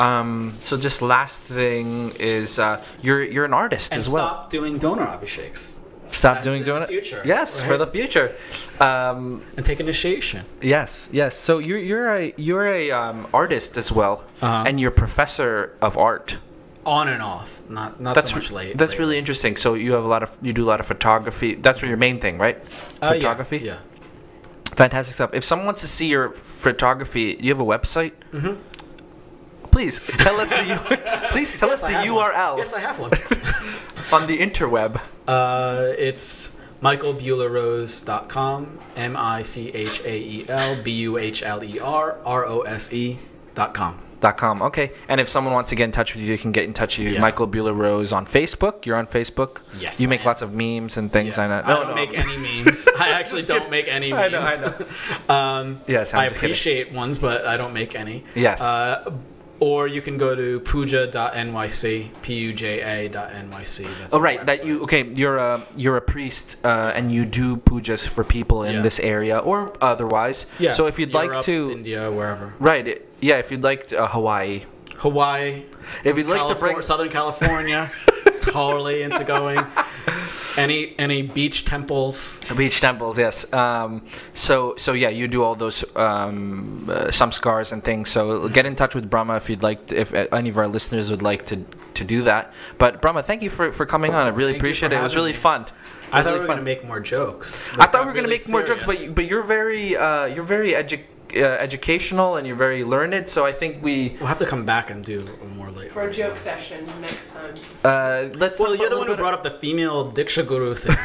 Um, so just last thing is uh, you're you're an artist And as well. stop doing donor abhisheks Stop That's doing donor. future, Yes, for the future. Um, and take initiation. yes, yes. So you're you're a you're a um, artist as well, Uh-huh. and you're professor of art. On and off, not not That's so much late. That's later. really interesting. So you have a lot of you do a lot of photography. That's your main thing, right? Uh, yeah, photography. Yeah. Fantastic stuff. If someone wants to see your photography, do you have a website? Mhm. Please tell us the U- please tell Yes, us the have one. URL Yes, I have one. on the interweb. uh, it's. M I C H A E L B U H L E R R O S E dot com. Dot com. Okay. And if someone wants to get in touch with you, they can get in touch with you. Yeah. Michael Buhler Rose on Facebook. You're on Facebook. Yes, You make lots of memes and things Yeah. like that. I don't make any memes. I actually don't kidding. make any memes. I know, I um, Yes, I'm I just kidding. appreciate ones, but I don't make any. Yes. Uh, or you can go to puja.nyc, P-U-J-A.nyc. That's Oh right, that you okay? You're a you're a priest, uh, and you do pujas for people in Yeah. this area or otherwise. Yeah. So if you'd like to, India, wherever. right? Yeah, if you'd like to, uh, Hawaii, Hawaii, if you'd like to California, bring Southern California, totally into going. Any any beach temples? beach temples, yes. Um, so so yeah, you do all those um, uh, samskars and things. So get in touch with Brahma if you'd like. To, if uh, any of our listeners would like to to do that. But Brahma, thank you for for coming on. I really Thank appreciate it. It was really me. fun. I thought really we were gonna make more jokes. I thought we were gonna really make more jokes, but but you're very uh, you're very edu- uh, educational and you're very learned. So I think we We'll have to come back and do more later. For a joke session next time. uh, let's. Well, you're the one who brought up the female Diksha Guru thing.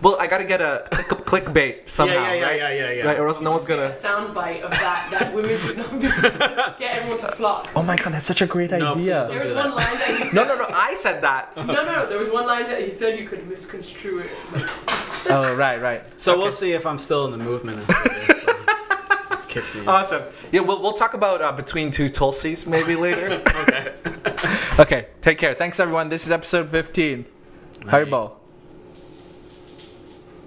Well, I gotta get a click, clickbait somehow, yeah, yeah, right? yeah, yeah, yeah. Right, or else no one's gonna. a soundbite of that that women would not be get everyone to flock. Oh my god, that's such a great No, idea. don't. There was do one that. line that he said. No, no, no. I said that. No, no, no. There was one line that he said you could misconstrue it. Like, oh, right, right. So Okay. we'll see if I'm still in the movement. After this, so Kick me. Awesome. Yeah, we'll, we'll talk about uh, between two Tulsis maybe later. okay. okay, take care. Thanks everyone. This is episode 15. Night. Haribol.